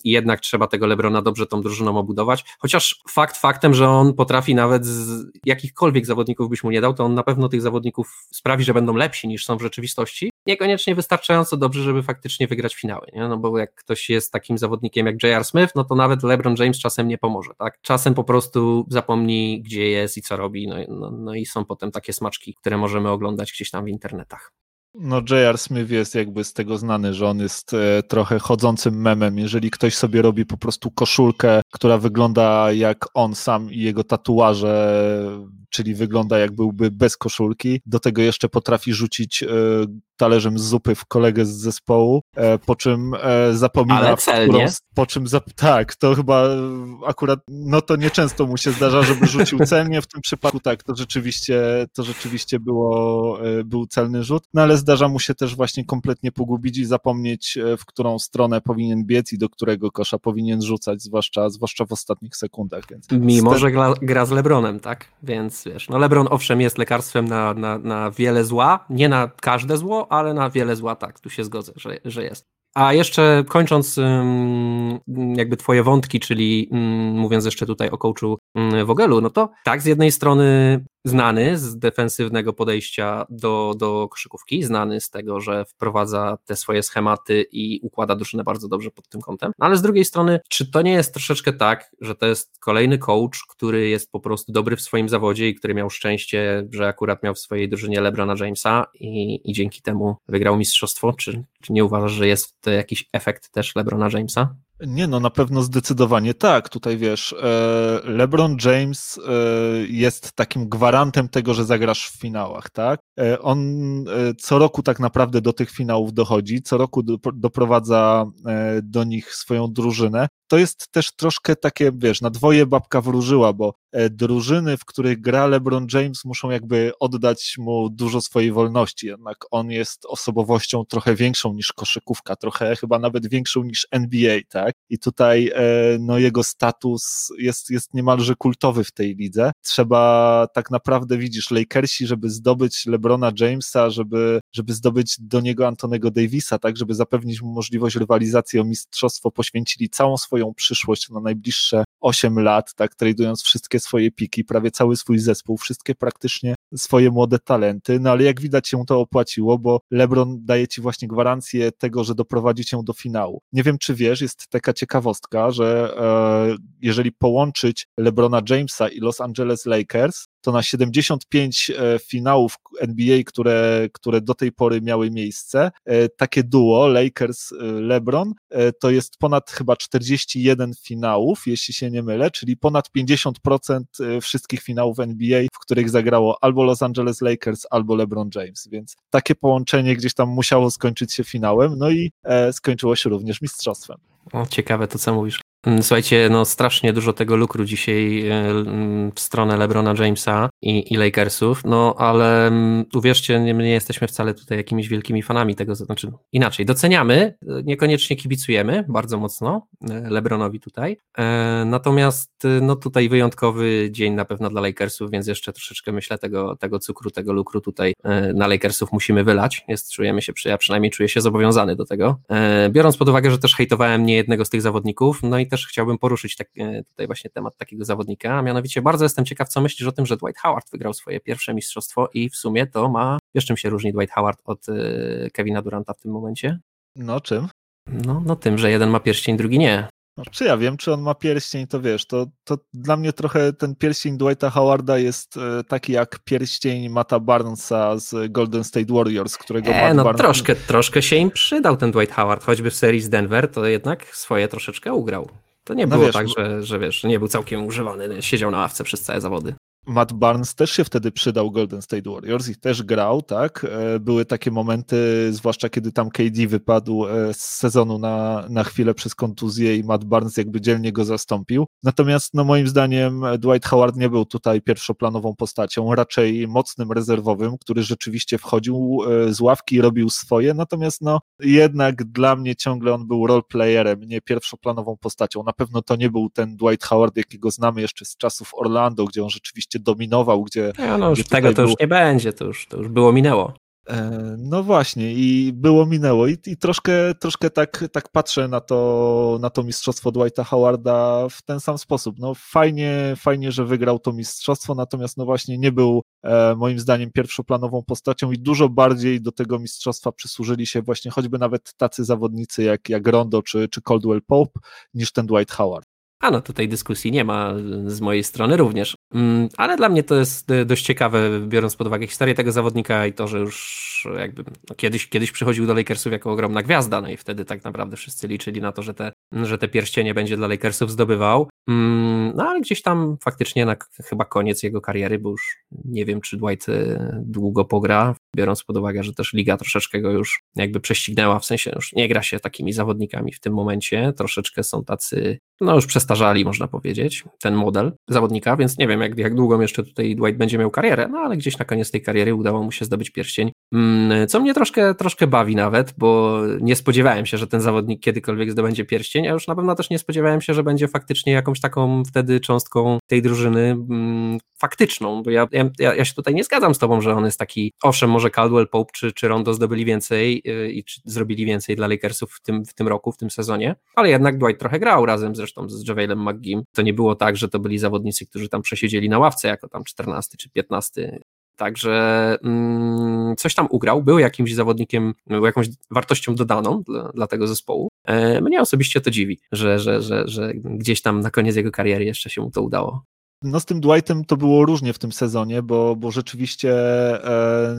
jednak trzeba tego Lebrona dobrze tą drużyną obudować, chociaż fakt faktem, że on potrafi nawet z jakichkolwiek zawodników byś mu nie dał, to on na pewno tych zawodników sprawi, że będą lepsi niż są w rzeczywistości, niekoniecznie wystarczająco dobrze, żeby faktycznie wygrać finały, nie? no bo jak ktoś jest takim zawodnikiem jak J.R. Smith, no to nawet LeBron James czasem nie pomoże, tak? Czasem po prostu zapomni, gdzie jest i co robi, no, no, no i są potem takie smaczki, które możemy oglądać gdzieś tam w internetach. No, J.R. Smith jest jakby z tego znany, że on jest e, trochę chodzącym memem. Jeżeli ktoś sobie robi po prostu koszulkę, która wygląda jak on sam i jego tatuaże czyli wygląda jak byłby bez koszulki. Do tego jeszcze potrafi rzucić e, talerzem z zupy w kolegę z zespołu, e, po czym e, zapomina, Ale celnie. Po czym zap, tak, to chyba akurat, no to nieczęsto mu się zdarza, żeby rzucił [laughs] celnie, w tym przypadku tak, to rzeczywiście, to rzeczywiście było, był celny rzut, no ale zdarza mu się też właśnie kompletnie pogubić i zapomnieć, w którą stronę powinien biec i do którego kosza powinien rzucać, zwłaszcza, zwłaszcza w ostatnich sekundach. Więc Mimo, że gra, gra z Lebronem, tak? Więc wiesz, no LeBron owszem jest lekarstwem na, na, na wiele zła, nie na każde zło, ale na wiele zła, tak, tu się zgodzę, że, że jest. A jeszcze kończąc jakby twoje wątki, czyli mówiąc jeszcze tutaj o coachu Wogelu, no to tak, z jednej strony znany z defensywnego podejścia do, do koszykówki, znany z tego, że wprowadza te swoje schematy i układa drużynę bardzo dobrze pod tym kątem. No ale z drugiej strony, czy to nie jest troszeczkę tak, że to jest kolejny coach, który jest po prostu dobry w swoim zawodzie i który miał szczęście, że akurat miał w swojej drużynie LeBrona Jamesa i, i dzięki temu wygrał mistrzostwo? Czy, czy nie uważasz, że jest to jakiś efekt też LeBrona Jamesa? Nie, no na pewno zdecydowanie tak. Tutaj wiesz, e, LeBron James e, jest takim gwarantem tego, że zagrasz w finałach, tak? E, on co roku tak naprawdę do tych finałów dochodzi, co roku doprowadza do nich swoją drużynę. To jest też troszkę takie, wiesz, na dwoje babka wróżyła, bo drużyny, w których gra LeBron James, muszą jakby oddać mu dużo swojej wolności. Jednak on jest osobowością trochę większą niż koszykówka, trochę chyba nawet większą niż NBA, tak? tak? I tutaj e, no, jego status jest, jest niemalże kultowy w tej lidze. Trzeba tak naprawdę, widzisz, Lakersi, żeby zdobyć LeBrona Jamesa, żeby, żeby zdobyć do niego Antonego Davisa, tak, żeby zapewnić mu możliwość rywalizacji o mistrzostwo, poświęcili całą swoją przyszłość na najbliższe 8 lat, tak, tradując wszystkie swoje piki, prawie cały swój zespół, wszystkie praktycznie swoje młode talenty, no ale jak widać się to opłaciło, bo LeBron daje ci właśnie gwarancję tego, że doprowadzi cię do finału. Nie wiem, czy wiesz, jest taka ciekawostka, że e, jeżeli połączyć LeBrona Jamesa i Los Angeles Lakers, to na 75 e, finałów NBA, które, które do tej pory miały miejsce, e, takie duo Lakers-LeBron to jest ponad chyba 41 finałów, jeśli się nie mylę, czyli ponad 50% wszystkich finałów NBA, w których zagrało albo Los Angeles Lakers, albo LeBron James, więc takie połączenie gdzieś tam musiało skończyć się finałem, no i skończyło się również mistrzostwem. O, ciekawe to, co mówisz. Mm, słuchajcie, no strasznie dużo tego lukru dzisiaj e, mm, w stronę LeBrona Jamesa i, i Lakersów, no ale mm, uwierzcie, nie, nie, jesteśmy wcale tutaj jakimiś wielkimi fanami tego, znaczy inaczej, doceniamy, e, niekoniecznie kibicujemy bardzo mocno e, LeBronowi tutaj, natomiast no tutaj wyjątkowy dzień na pewno dla Lakersów, więc jeszcze troszeczkę myślę tego, tego cukru, tego lukru tutaj na Lakersów musimy wylać, jest, czujemy się, ja przynajmniej czuję się zobowiązany do tego, biorąc pod uwagę, że też hejtowałem nie jednego z tych zawodników, no i też chciałbym poruszyć tak, e, tutaj właśnie temat takiego zawodnika, a mianowicie bardzo jestem ciekaw, co myślisz o tym, że Dwight Howard wygrał swoje pierwsze mistrzostwo i w sumie to ma, wiesz czym się różni Dwight Howard od e, Kevina Duranta w tym momencie? No czym? No, no tym, że jeden ma pierścień, drugi nie. No, czy ja wiem, czy on ma pierścień, to wiesz, to, to dla mnie trochę ten pierścień Dwighta Howarda jest e, taki jak pierścień Mata Barnesa z Golden State Warriors, którego e, no Barnes... troszkę, troszkę się im przydał ten Dwight Howard, choćby w serii z Denver, to jednak swoje troszeczkę ugrał. To nie no było wiesz, tak, że, że wiesz, nie był całkiem używany, siedział na ławce przez całe zawody. Matt Barnes też się wtedy przydał Golden State Warriors i też grał, tak? E, były takie momenty, zwłaszcza kiedy tam KD wypadł e, z sezonu na, na chwilę przez kontuzję i Matt Barnes jakby dzielnie go zastąpił. Natomiast no moim zdaniem Dwight Howard nie był tutaj pierwszoplanową postacią, raczej mocnym rezerwowym, który rzeczywiście wchodził e, z ławki i robił swoje, natomiast no jednak dla mnie ciągle on był roleplayerem, nie pierwszoplanową postacią. Na pewno to nie był ten Dwight Howard, jakiego znamy jeszcze z czasów Orlando, gdzie on rzeczywiście dominował, gdzie... No już gdzie tego to był... już nie będzie, to już, to już było minęło. E, no właśnie, i było minęło, i, i troszkę, troszkę tak, tak patrzę na to, na to mistrzostwo Dwighta Howarda w ten sam sposób. No fajnie, fajnie, że wygrał to mistrzostwo, natomiast no właśnie nie był e, moim zdaniem pierwszoplanową postacią i dużo bardziej do tego mistrzostwa przysłużyli się właśnie choćby nawet tacy zawodnicy jak, jak Rondo czy, czy Caldwell Pope niż ten Dwight Howard. A no tutaj dyskusji nie ma z mojej strony również. Mm, ale dla mnie to jest dość ciekawe, biorąc pod uwagę historię tego zawodnika i to, że już jakby no kiedyś, kiedyś przychodził do Lakersów jako ogromna gwiazda, no i wtedy tak naprawdę wszyscy liczyli na to, że te, że te pierścienie będzie dla Lakersów zdobywał. Mm, no ale gdzieś tam faktycznie na chyba koniec jego kariery, bo już nie wiem, czy Dwight e, długo pogra, biorąc pod uwagę, że też liga troszeczkę go już jakby prześcignęła, w sensie już nie gra się takimi zawodnikami w tym momencie, troszeczkę są tacy, no już przestarzali można powiedzieć, ten model zawodnika, więc nie wiem jak, jak długo jeszcze tutaj Dwight będzie miał karierę, no ale gdzieś na koniec tej kariery udało mu się zdobyć pierścień, mm, co mnie troszkę, troszkę bawi nawet, bo nie spodziewałem się, że ten zawodnik kiedykolwiek zdobędzie pierścień, a już na pewno też nie spodziewałem się, że będzie faktycznie jakąś taką wtedy cząstką tej drużyny mm, faktyczną, bo ja, ja, ja się tutaj nie zgadzam z tobą, że on jest taki, owszem, może Caldwell Pope czy, czy Rondo zdobyli więcej yy, i zrobili więcej dla Lakersów w tym, w tym roku, w tym sezonie, ale jednak Dwight trochę grał razem zresztą z Javelem McGeem. To nie było tak, że to byli zawodnicy, którzy tam przesiedzieli na ławce jako tam 14 czy 15 Także mm, coś tam ugrał, był jakimś zawodnikiem, był jakąś wartością dodaną dla, dla tego zespołu. E, mnie osobiście to dziwi, że, że, że, że gdzieś tam na koniec jego kariery jeszcze się mu to udało. No z tym Dwightem to było różnie w tym sezonie, bo, bo rzeczywiście e,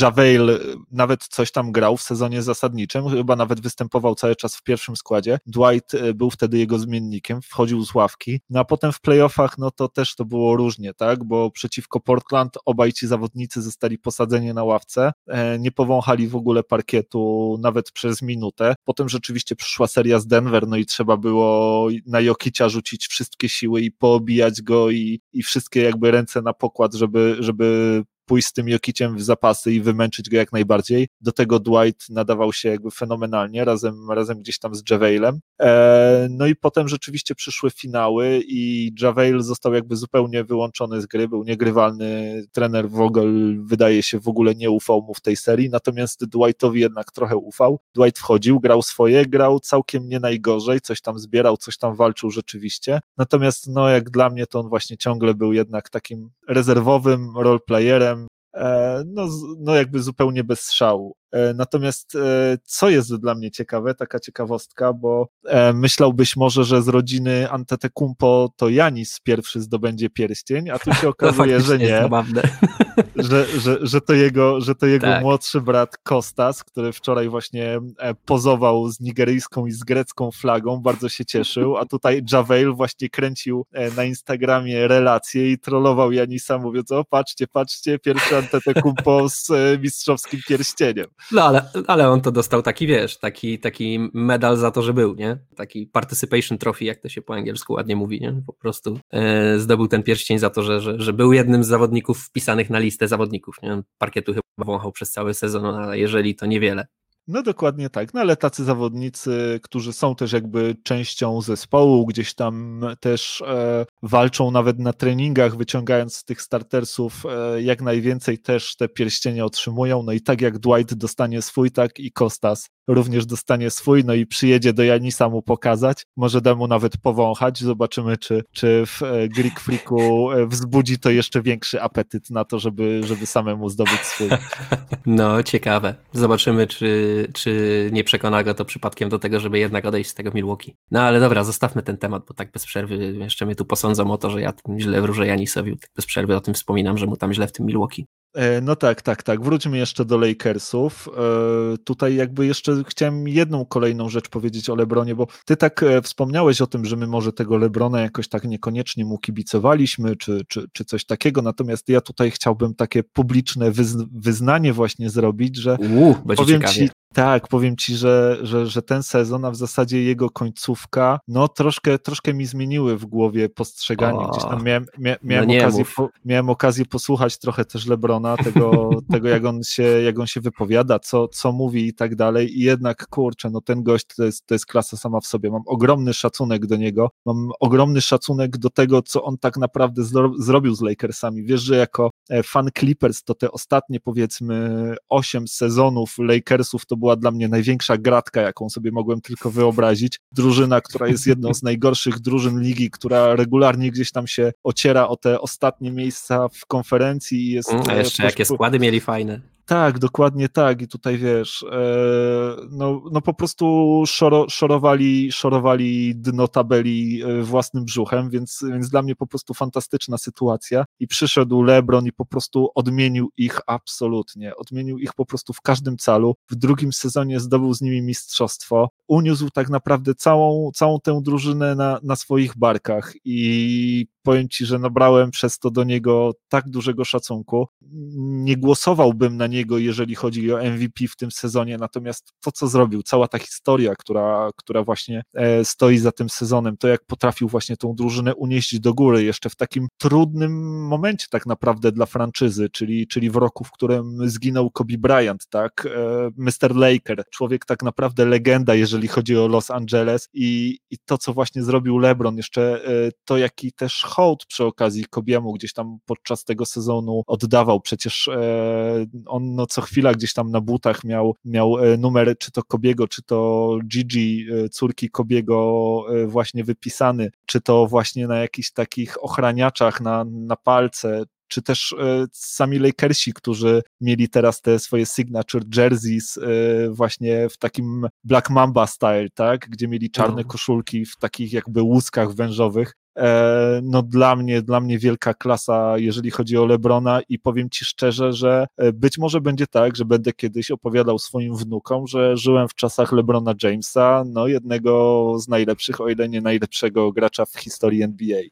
Javel nawet coś tam grał w sezonie zasadniczym, chyba nawet występował cały czas w pierwszym składzie. Dwight e, był wtedy jego zmiennikiem, wchodził z ławki, no a potem w playoffach no to też to było różnie, tak, bo przeciwko Portland obaj ci zawodnicy zostali posadzeni na ławce, e, nie powąchali w ogóle parkietu nawet przez minutę. Potem rzeczywiście przyszła seria z Denver, no i trzeba było na Jokicia rzucić wszystkie siły i poobijać go i, i wszystkie jakby ręce na pokład, żeby, żeby pójść z tym Jokiciem w zapasy i wymęczyć go jak najbardziej. Do tego Dwight nadawał się jakby fenomenalnie, razem, razem gdzieś tam z Javelem. E, no i potem rzeczywiście przyszły finały i Javel został jakby zupełnie wyłączony z gry, był niegrywalny, trener Vogel wydaje się w ogóle nie ufał mu w tej serii, natomiast Dwightowi jednak trochę ufał. Dwight wchodził, grał swoje, grał całkiem nie najgorzej, coś tam zbierał, coś tam walczył rzeczywiście, natomiast no jak dla mnie to on właśnie ciągle był jednak takim rezerwowym roleplayerem, E, no, no jakby zupełnie bez szału. E, natomiast e, co jest dla mnie ciekawe, taka ciekawostka, bo e, myślałbyś może, że z rodziny Antetokounmpo to Janis pierwszy zdobędzie pierścień, a tu się [laughs] okazuje, że nie. [laughs] Że, że, że to jego, że to jego tak. młodszy brat Kostas, który wczoraj właśnie pozował z nigeryjską i z grecką flagą, bardzo się cieszył, a tutaj Javel właśnie kręcił na Instagramie relacje i trollował Janisa, mówiąc, o patrzcie, patrzcie, pierwszy Antetokounmpo z mistrzowskim pierścieniem. No ale, ale on to dostał taki, wiesz, taki, taki medal za to, że był, nie? Taki participation trophy, jak to się po angielsku ładnie mówi, nie? Po prostu e, zdobył ten pierścień za to, że, że, że był jednym z zawodników wpisanych na listę zawodników, nie? Parkietu chyba wąchał przez cały sezon, ale jeżeli to niewiele. No dokładnie tak, no ale tacy zawodnicy, którzy są też jakby częścią zespołu, gdzieś tam też e, walczą nawet na treningach, wyciągając z tych startersów e, jak najwięcej też te pierścienie otrzymują, no i tak jak Dwight dostanie swój, tak i Kostas również dostanie swój, no i przyjedzie do Janisa mu pokazać, może da mu nawet powąchać, zobaczymy czy, czy w e, Greek Freaku e, wzbudzi to jeszcze większy apetyt na to, żeby, żeby samemu zdobyć swój. [laughs] No, ciekawe. Zobaczymy, czy, czy nie przekona go to przypadkiem do tego, żeby jednak odejść z tego Milwaukee. No ale dobra, zostawmy ten temat, bo tak bez przerwy jeszcze mnie tu posądzą o to, że ja źle wróżę Janisowi, tak bez przerwy o tym wspominam, że mu tam źle w tym Milwaukee. E, no tak, tak, tak. Wróćmy jeszcze do Lakersów. E, tutaj jakby jeszcze chciałem jedną kolejną rzecz powiedzieć o Lebronie, bo ty tak e, wspomniałeś o tym, że my może tego Lebrona jakoś tak niekoniecznie mu kibicowaliśmy, czy, czy, czy coś takiego, natomiast ja tutaj chciałbym takie publiczne wyznanie właśnie zrobić, że powiem ci, tak, powiem ci, że, że, że ten sezon, a w zasadzie jego końcówka, no troszkę, troszkę mi zmieniły w głowie postrzeganie. Gdzieś tam miałem, mia, miałem, no okazję, po, miałem okazję posłuchać trochę też Lebrona, tego, [laughs] tego jak, on się, jak on się wypowiada, co, co mówi i tak dalej. I jednak, kurczę, no ten gość to jest, to jest klasa sama w sobie. Mam ogromny szacunek do niego, mam ogromny szacunek do tego, co on tak naprawdę zro, zrobił z Lakersami. Wiesz, że jako e, fan Clippers to te ostatnie powiedzmy 8 sezonów Lakersów to było była dla mnie największa gratka, jaką sobie mogłem tylko wyobrazić. Drużyna, która jest jedną z najgorszych drużyn ligi, która regularnie gdzieś tam się ociera o te ostatnie miejsca w konferencji i jest. Mm, a jeszcze jakie składy mieli fajne. Tak, dokładnie tak. I tutaj wiesz, e, no, no po prostu szoro, szorowali, szorowali dno tabeli e, własnym brzuchem, więc, więc dla mnie po prostu fantastyczna sytuacja. I przyszedł LeBron i po prostu odmienił ich absolutnie. Odmienił ich po prostu w każdym calu. W drugim sezonie zdobył z nimi mistrzostwo. Uniósł tak naprawdę całą, całą tę drużynę na, na swoich barkach i powiem Ci, że nabrałem przez to do niego tak dużego szacunku. Nie głosowałbym na niego, jeżeli chodzi o MVP w tym sezonie, natomiast to, co zrobił, cała ta historia, która, która właśnie e, stoi za tym sezonem, to jak potrafił właśnie tą drużynę unieść do góry jeszcze w takim trudnym momencie tak naprawdę dla franczyzy, czyli, czyli w roku, w którym zginął Kobe Bryant, tak, e, Mr. Laker, człowiek tak naprawdę legenda, jeżeli chodzi o Los Angeles i, i to, co właśnie zrobił LeBron, jeszcze e, to, jaki też hołd przy okazji Kobiemu gdzieś tam podczas tego sezonu oddawał. Przecież e, on no, co chwila gdzieś tam na butach miał, miał e, numer czy to Kobiego, czy to Gigi, e, córki Kobiego właśnie wypisany, czy to właśnie na jakichś takich ochraniaczach na, na palce, czy też sami Lakersi, którzy mieli teraz te swoje signature jerseys właśnie w takim Black Mamba style, tak, gdzie mieli czarne no. koszulki w takich jakby łuskach wężowych, E, no dla mnie, dla mnie wielka klasa, jeżeli chodzi o Lebrona i powiem Ci szczerze, że e, być może będzie tak, że będę kiedyś opowiadał swoim wnukom, że żyłem w czasach Lebrona Jamesa, no jednego z najlepszych, o ile nie najlepszego gracza w historii NBA.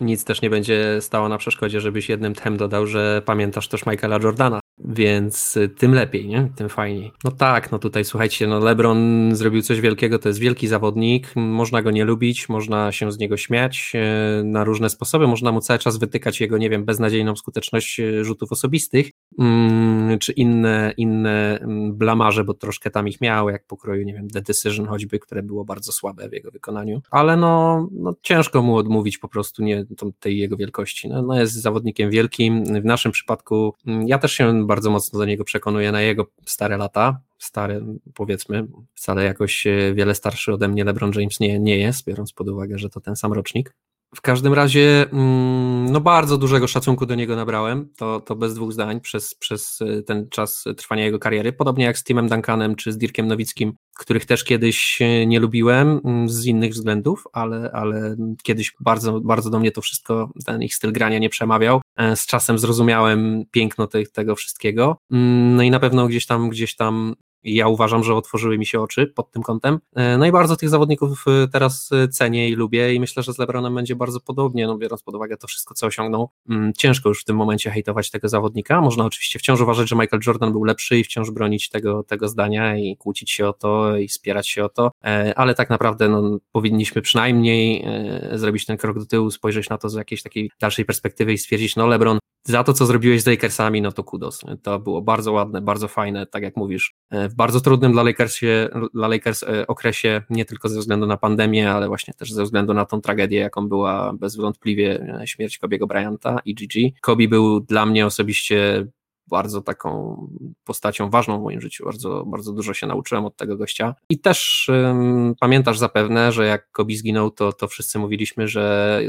Nic też nie będzie stało na przeszkodzie, żebyś jednym tchem dodał, że pamiętasz też Michaela Jordana, więc y, tym lepiej, nie? Tym fajniej. No tak, no tutaj słuchajcie, no LeBron zrobił coś wielkiego, to jest wielki zawodnik, można go nie lubić, można się z niego śmiać y, na różne sposoby, można mu cały czas wytykać jego, nie wiem, beznadziejną skuteczność y, rzutów osobistych, mm, czy inne, inne mm, blamarze, bo troszkę tam ich miał, jak pokroju, nie wiem, The Decision choćby, które było bardzo słabe w jego wykonaniu, ale no, no ciężko mu odmówić po prostu nie, tej jego wielkości. No, no jest zawodnikiem wielkim, w naszym przypadku mm, ja też się bardzo mocno do niego przekonuję na jego stare lata, stary powiedzmy, wcale jakoś e, wiele starszy ode mnie LeBron James nie, nie jest, biorąc pod uwagę, że to ten sam rocznik. W każdym razie, mm, no bardzo dużego szacunku do niego nabrałem, to, to bez dwóch zdań przez, przez y, ten czas trwania jego kariery, podobnie jak z Timem Duncanem czy z Dirkiem Nowickim, których też kiedyś y, nie lubiłem mm, z innych względów, ale, ale kiedyś bardzo, bardzo do mnie to wszystko, ten ich styl grania nie przemawiał. E, z czasem zrozumiałem piękno te, tego wszystkiego, mm, no i na pewno gdzieś tam, gdzieś tam i ja uważam, że otworzyły mi się oczy pod tym kątem. E, no i bardzo tych zawodników e, teraz e, cenię i lubię i myślę, że z LeBronem będzie bardzo podobnie, no biorąc pod uwagę to wszystko, co osiągnął. Mm, ciężko już w tym momencie hejtować tego zawodnika. Można oczywiście wciąż uważać, że Michael Jordan był lepszy i wciąż bronić tego, tego zdania i kłócić się o to i spierać się o to, ale tak naprawdę no, powinniśmy przynajmniej zrobić ten krok do tyłu, spojrzeć na to z jakiejś takiej dalszej perspektywy i stwierdzić, no LeBron za to, co zrobiłeś z Lakersami, no to kudos. To było bardzo ładne, bardzo fajne, tak jak mówisz. E, w bardzo trudnym dla, Lakersie, dla Lakers e, okresie, nie tylko ze względu na pandemię, ale właśnie też ze względu na tą tragedię, jaką była bezwątpliwie e, śmierć Kobiego Bryanta i Gigi. Kobe był dla mnie osobiście bardzo taką postacią ważną w moim życiu. Bardzo, bardzo dużo się nauczyłem od tego gościa. I też um, pamiętasz zapewne, że jak Kobe zginął, to, to wszyscy mówiliśmy, że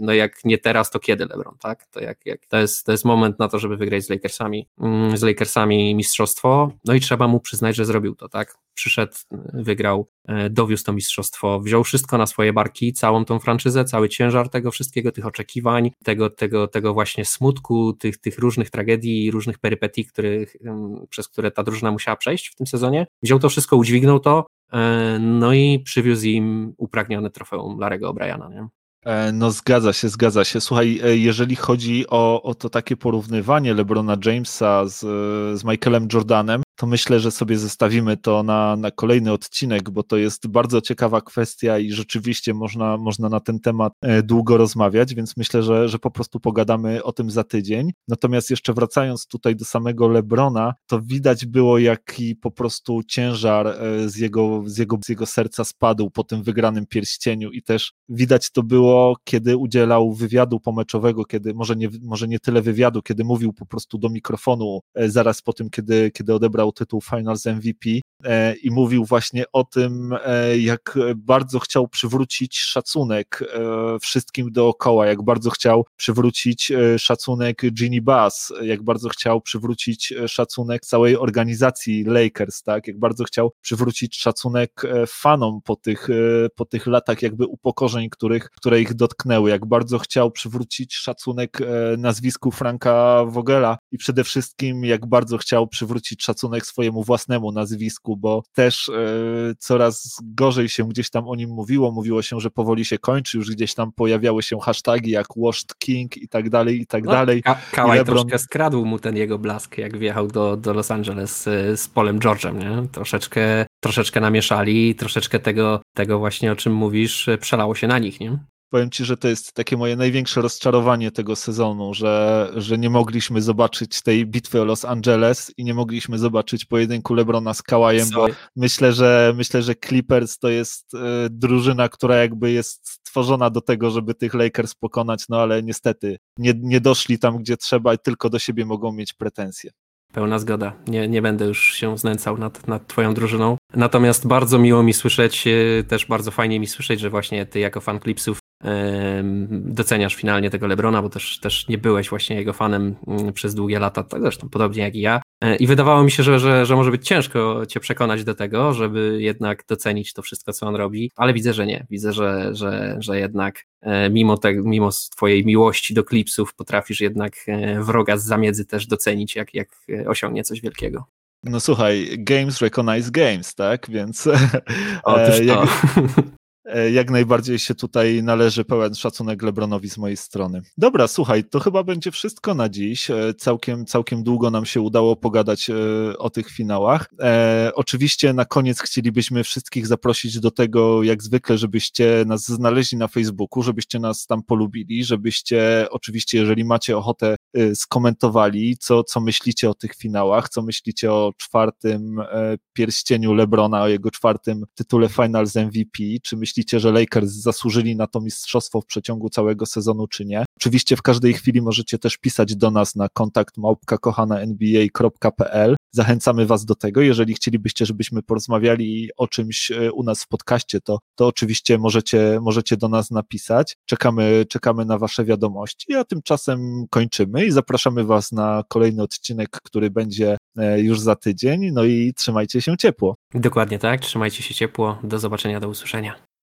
no jak nie teraz, to kiedy LeBron, tak? To, jak, jak, to, jest, to jest moment na to, żeby wygrać z Lakersami, z Lakersami mistrzostwo. No i trzeba mu przyznać, że zrobił to, tak? Przyszedł, wygrał, e, dowiózł to mistrzostwo, wziął wszystko na swoje barki, całą tą franczyzę, cały ciężar tego wszystkiego, tych oczekiwań, tego, tego, tego właśnie smutku, tych, tych różnych tragedii, różnych perypetii, których, przez które ta drużyna musiała przejść w tym sezonie. Wziął to wszystko, udźwignął to, e, no i przywiózł im upragnione trofeum Larego O'Briana, nie? E, no zgadza się, zgadza się. Słuchaj, jeżeli chodzi o, o to takie porównywanie LeBrona Jamesa z, z Michaelem Jordanem, to myślę, że sobie zostawimy to na, na kolejny odcinek, bo to jest bardzo ciekawa kwestia i rzeczywiście można, można na ten temat e, długo rozmawiać, więc myślę, że, że po prostu pogadamy o tym za tydzień. Natomiast jeszcze wracając tutaj do samego Lebrona, to widać było, jaki po prostu ciężar e, z jego, z jego, z jego serca spadł po tym wygranym pierścieniu i też widać to było, kiedy udzielał wywiadu pomeczowego, kiedy może nie, może nie tyle wywiadu, kiedy mówił po prostu do mikrofonu e, zaraz po tym, kiedy, kiedy odebrał wygrał tytuł Finals MVP e, i mówił właśnie o tym, e, jak bardzo chciał przywrócić szacunek e, wszystkim dookoła, jak bardzo chciał przywrócić szacunek Ginny Bass, jak bardzo chciał przywrócić szacunek całej organizacji Lakers, tak, jak bardzo chciał przywrócić szacunek fanom po tych, po tych latach jakby upokorzeń, których, które ich dotknęły, jak bardzo chciał przywrócić szacunek nazwisku Franka Vogela i przede wszystkim jak bardzo chciał przywrócić szacunek szacunek swojemu własnemu nazwisku, bo też e, coraz gorzej się gdzieś tam o nim mówiło. Mówiło się, że powoli się kończy, już gdzieś tam pojawiały się hasztagi jak Washed King i tak dalej, i tak no, dalej. Ka Kałaj Lebron... troszkę skradł mu ten jego blask, jak wjechał do, do Los Angeles z, z Polem George'em, nie? Troszeczkę, troszeczkę namieszali, troszeczkę tego, tego właśnie, o czym mówisz, przelało się na nich, nie? Powiem Ci, że to jest takie moje największe rozczarowanie tego sezonu, że, że nie mogliśmy zobaczyć tej bitwy o Los Angeles i nie mogliśmy zobaczyć pojedynku Lebrona z Kałajem, bo myślę, że myślę, że Clippers to jest y, drużyna, która jakby jest stworzona do tego, żeby tych Lakers pokonać, no ale niestety nie, nie doszli tam, gdzie trzeba i tylko do siebie mogą mieć pretensje. Pełna zgoda. Nie, nie będę już się znęcał nad, nad Twoją drużyną. Natomiast bardzo miło mi słyszeć, y, też bardzo fajnie mi słyszeć, że właśnie Ty jako fan Clipsów doceniasz finalnie tego Lebrona, bo też, też nie byłeś właśnie jego fanem mm, przez długie lata, tak zresztą podobnie jak i ja. E, I wydawało mi się, że, że, że może być ciężko cię przekonać do tego, żeby jednak docenić to wszystko, co on robi, ale widzę, że nie. Widzę, że, że, że jednak e, mimo, te, mimo twojej miłości do klipsów potrafisz jednak e, wroga z zamiedzy też docenić, jak, jak osiągnie coś wielkiego. No słuchaj, games recognize games, tak? Więc. Otóż to. Jak, [laughs] E, jak najbardziej się tutaj należy pełen szacunek Lebronowi z mojej strony. Dobra, słuchaj, to chyba będzie wszystko na dziś. E, całkiem, całkiem długo nam się udało pogadać e, o tych finałach. E, oczywiście na koniec chcielibyśmy wszystkich zaprosić do tego, jak zwykle, żebyście nas znaleźli na Facebooku, żebyście nas tam polubili, żebyście oczywiście, jeżeli macie ochotę, skomentowali, co, co myślicie o tych finałach, co myślicie o czwartym pierścieniu Lebrona, o jego czwartym tytule Finals MVP, czy myślicie myślicie, że Lakers zasłużyli na to mistrzostwo w przeciągu całego sezonu, czy nie. Oczywiście w każdej chwili możecie też pisać do nas na kontakt małpka.kochana.nba.pl. Zachęcamy Was do tego. Jeżeli chcielibyście, żebyśmy porozmawiali o czymś e, u nas w podcaście, to, to oczywiście możecie, możecie do nas napisać. Czekamy, czekamy na Wasze wiadomości, a tymczasem kończymy i zapraszamy Was na kolejny odcinek, który będzie e, już za tydzień. No i trzymajcie się ciepło. Dokładnie tak. Trzymajcie się ciepło. Do zobaczenia, do usłyszenia.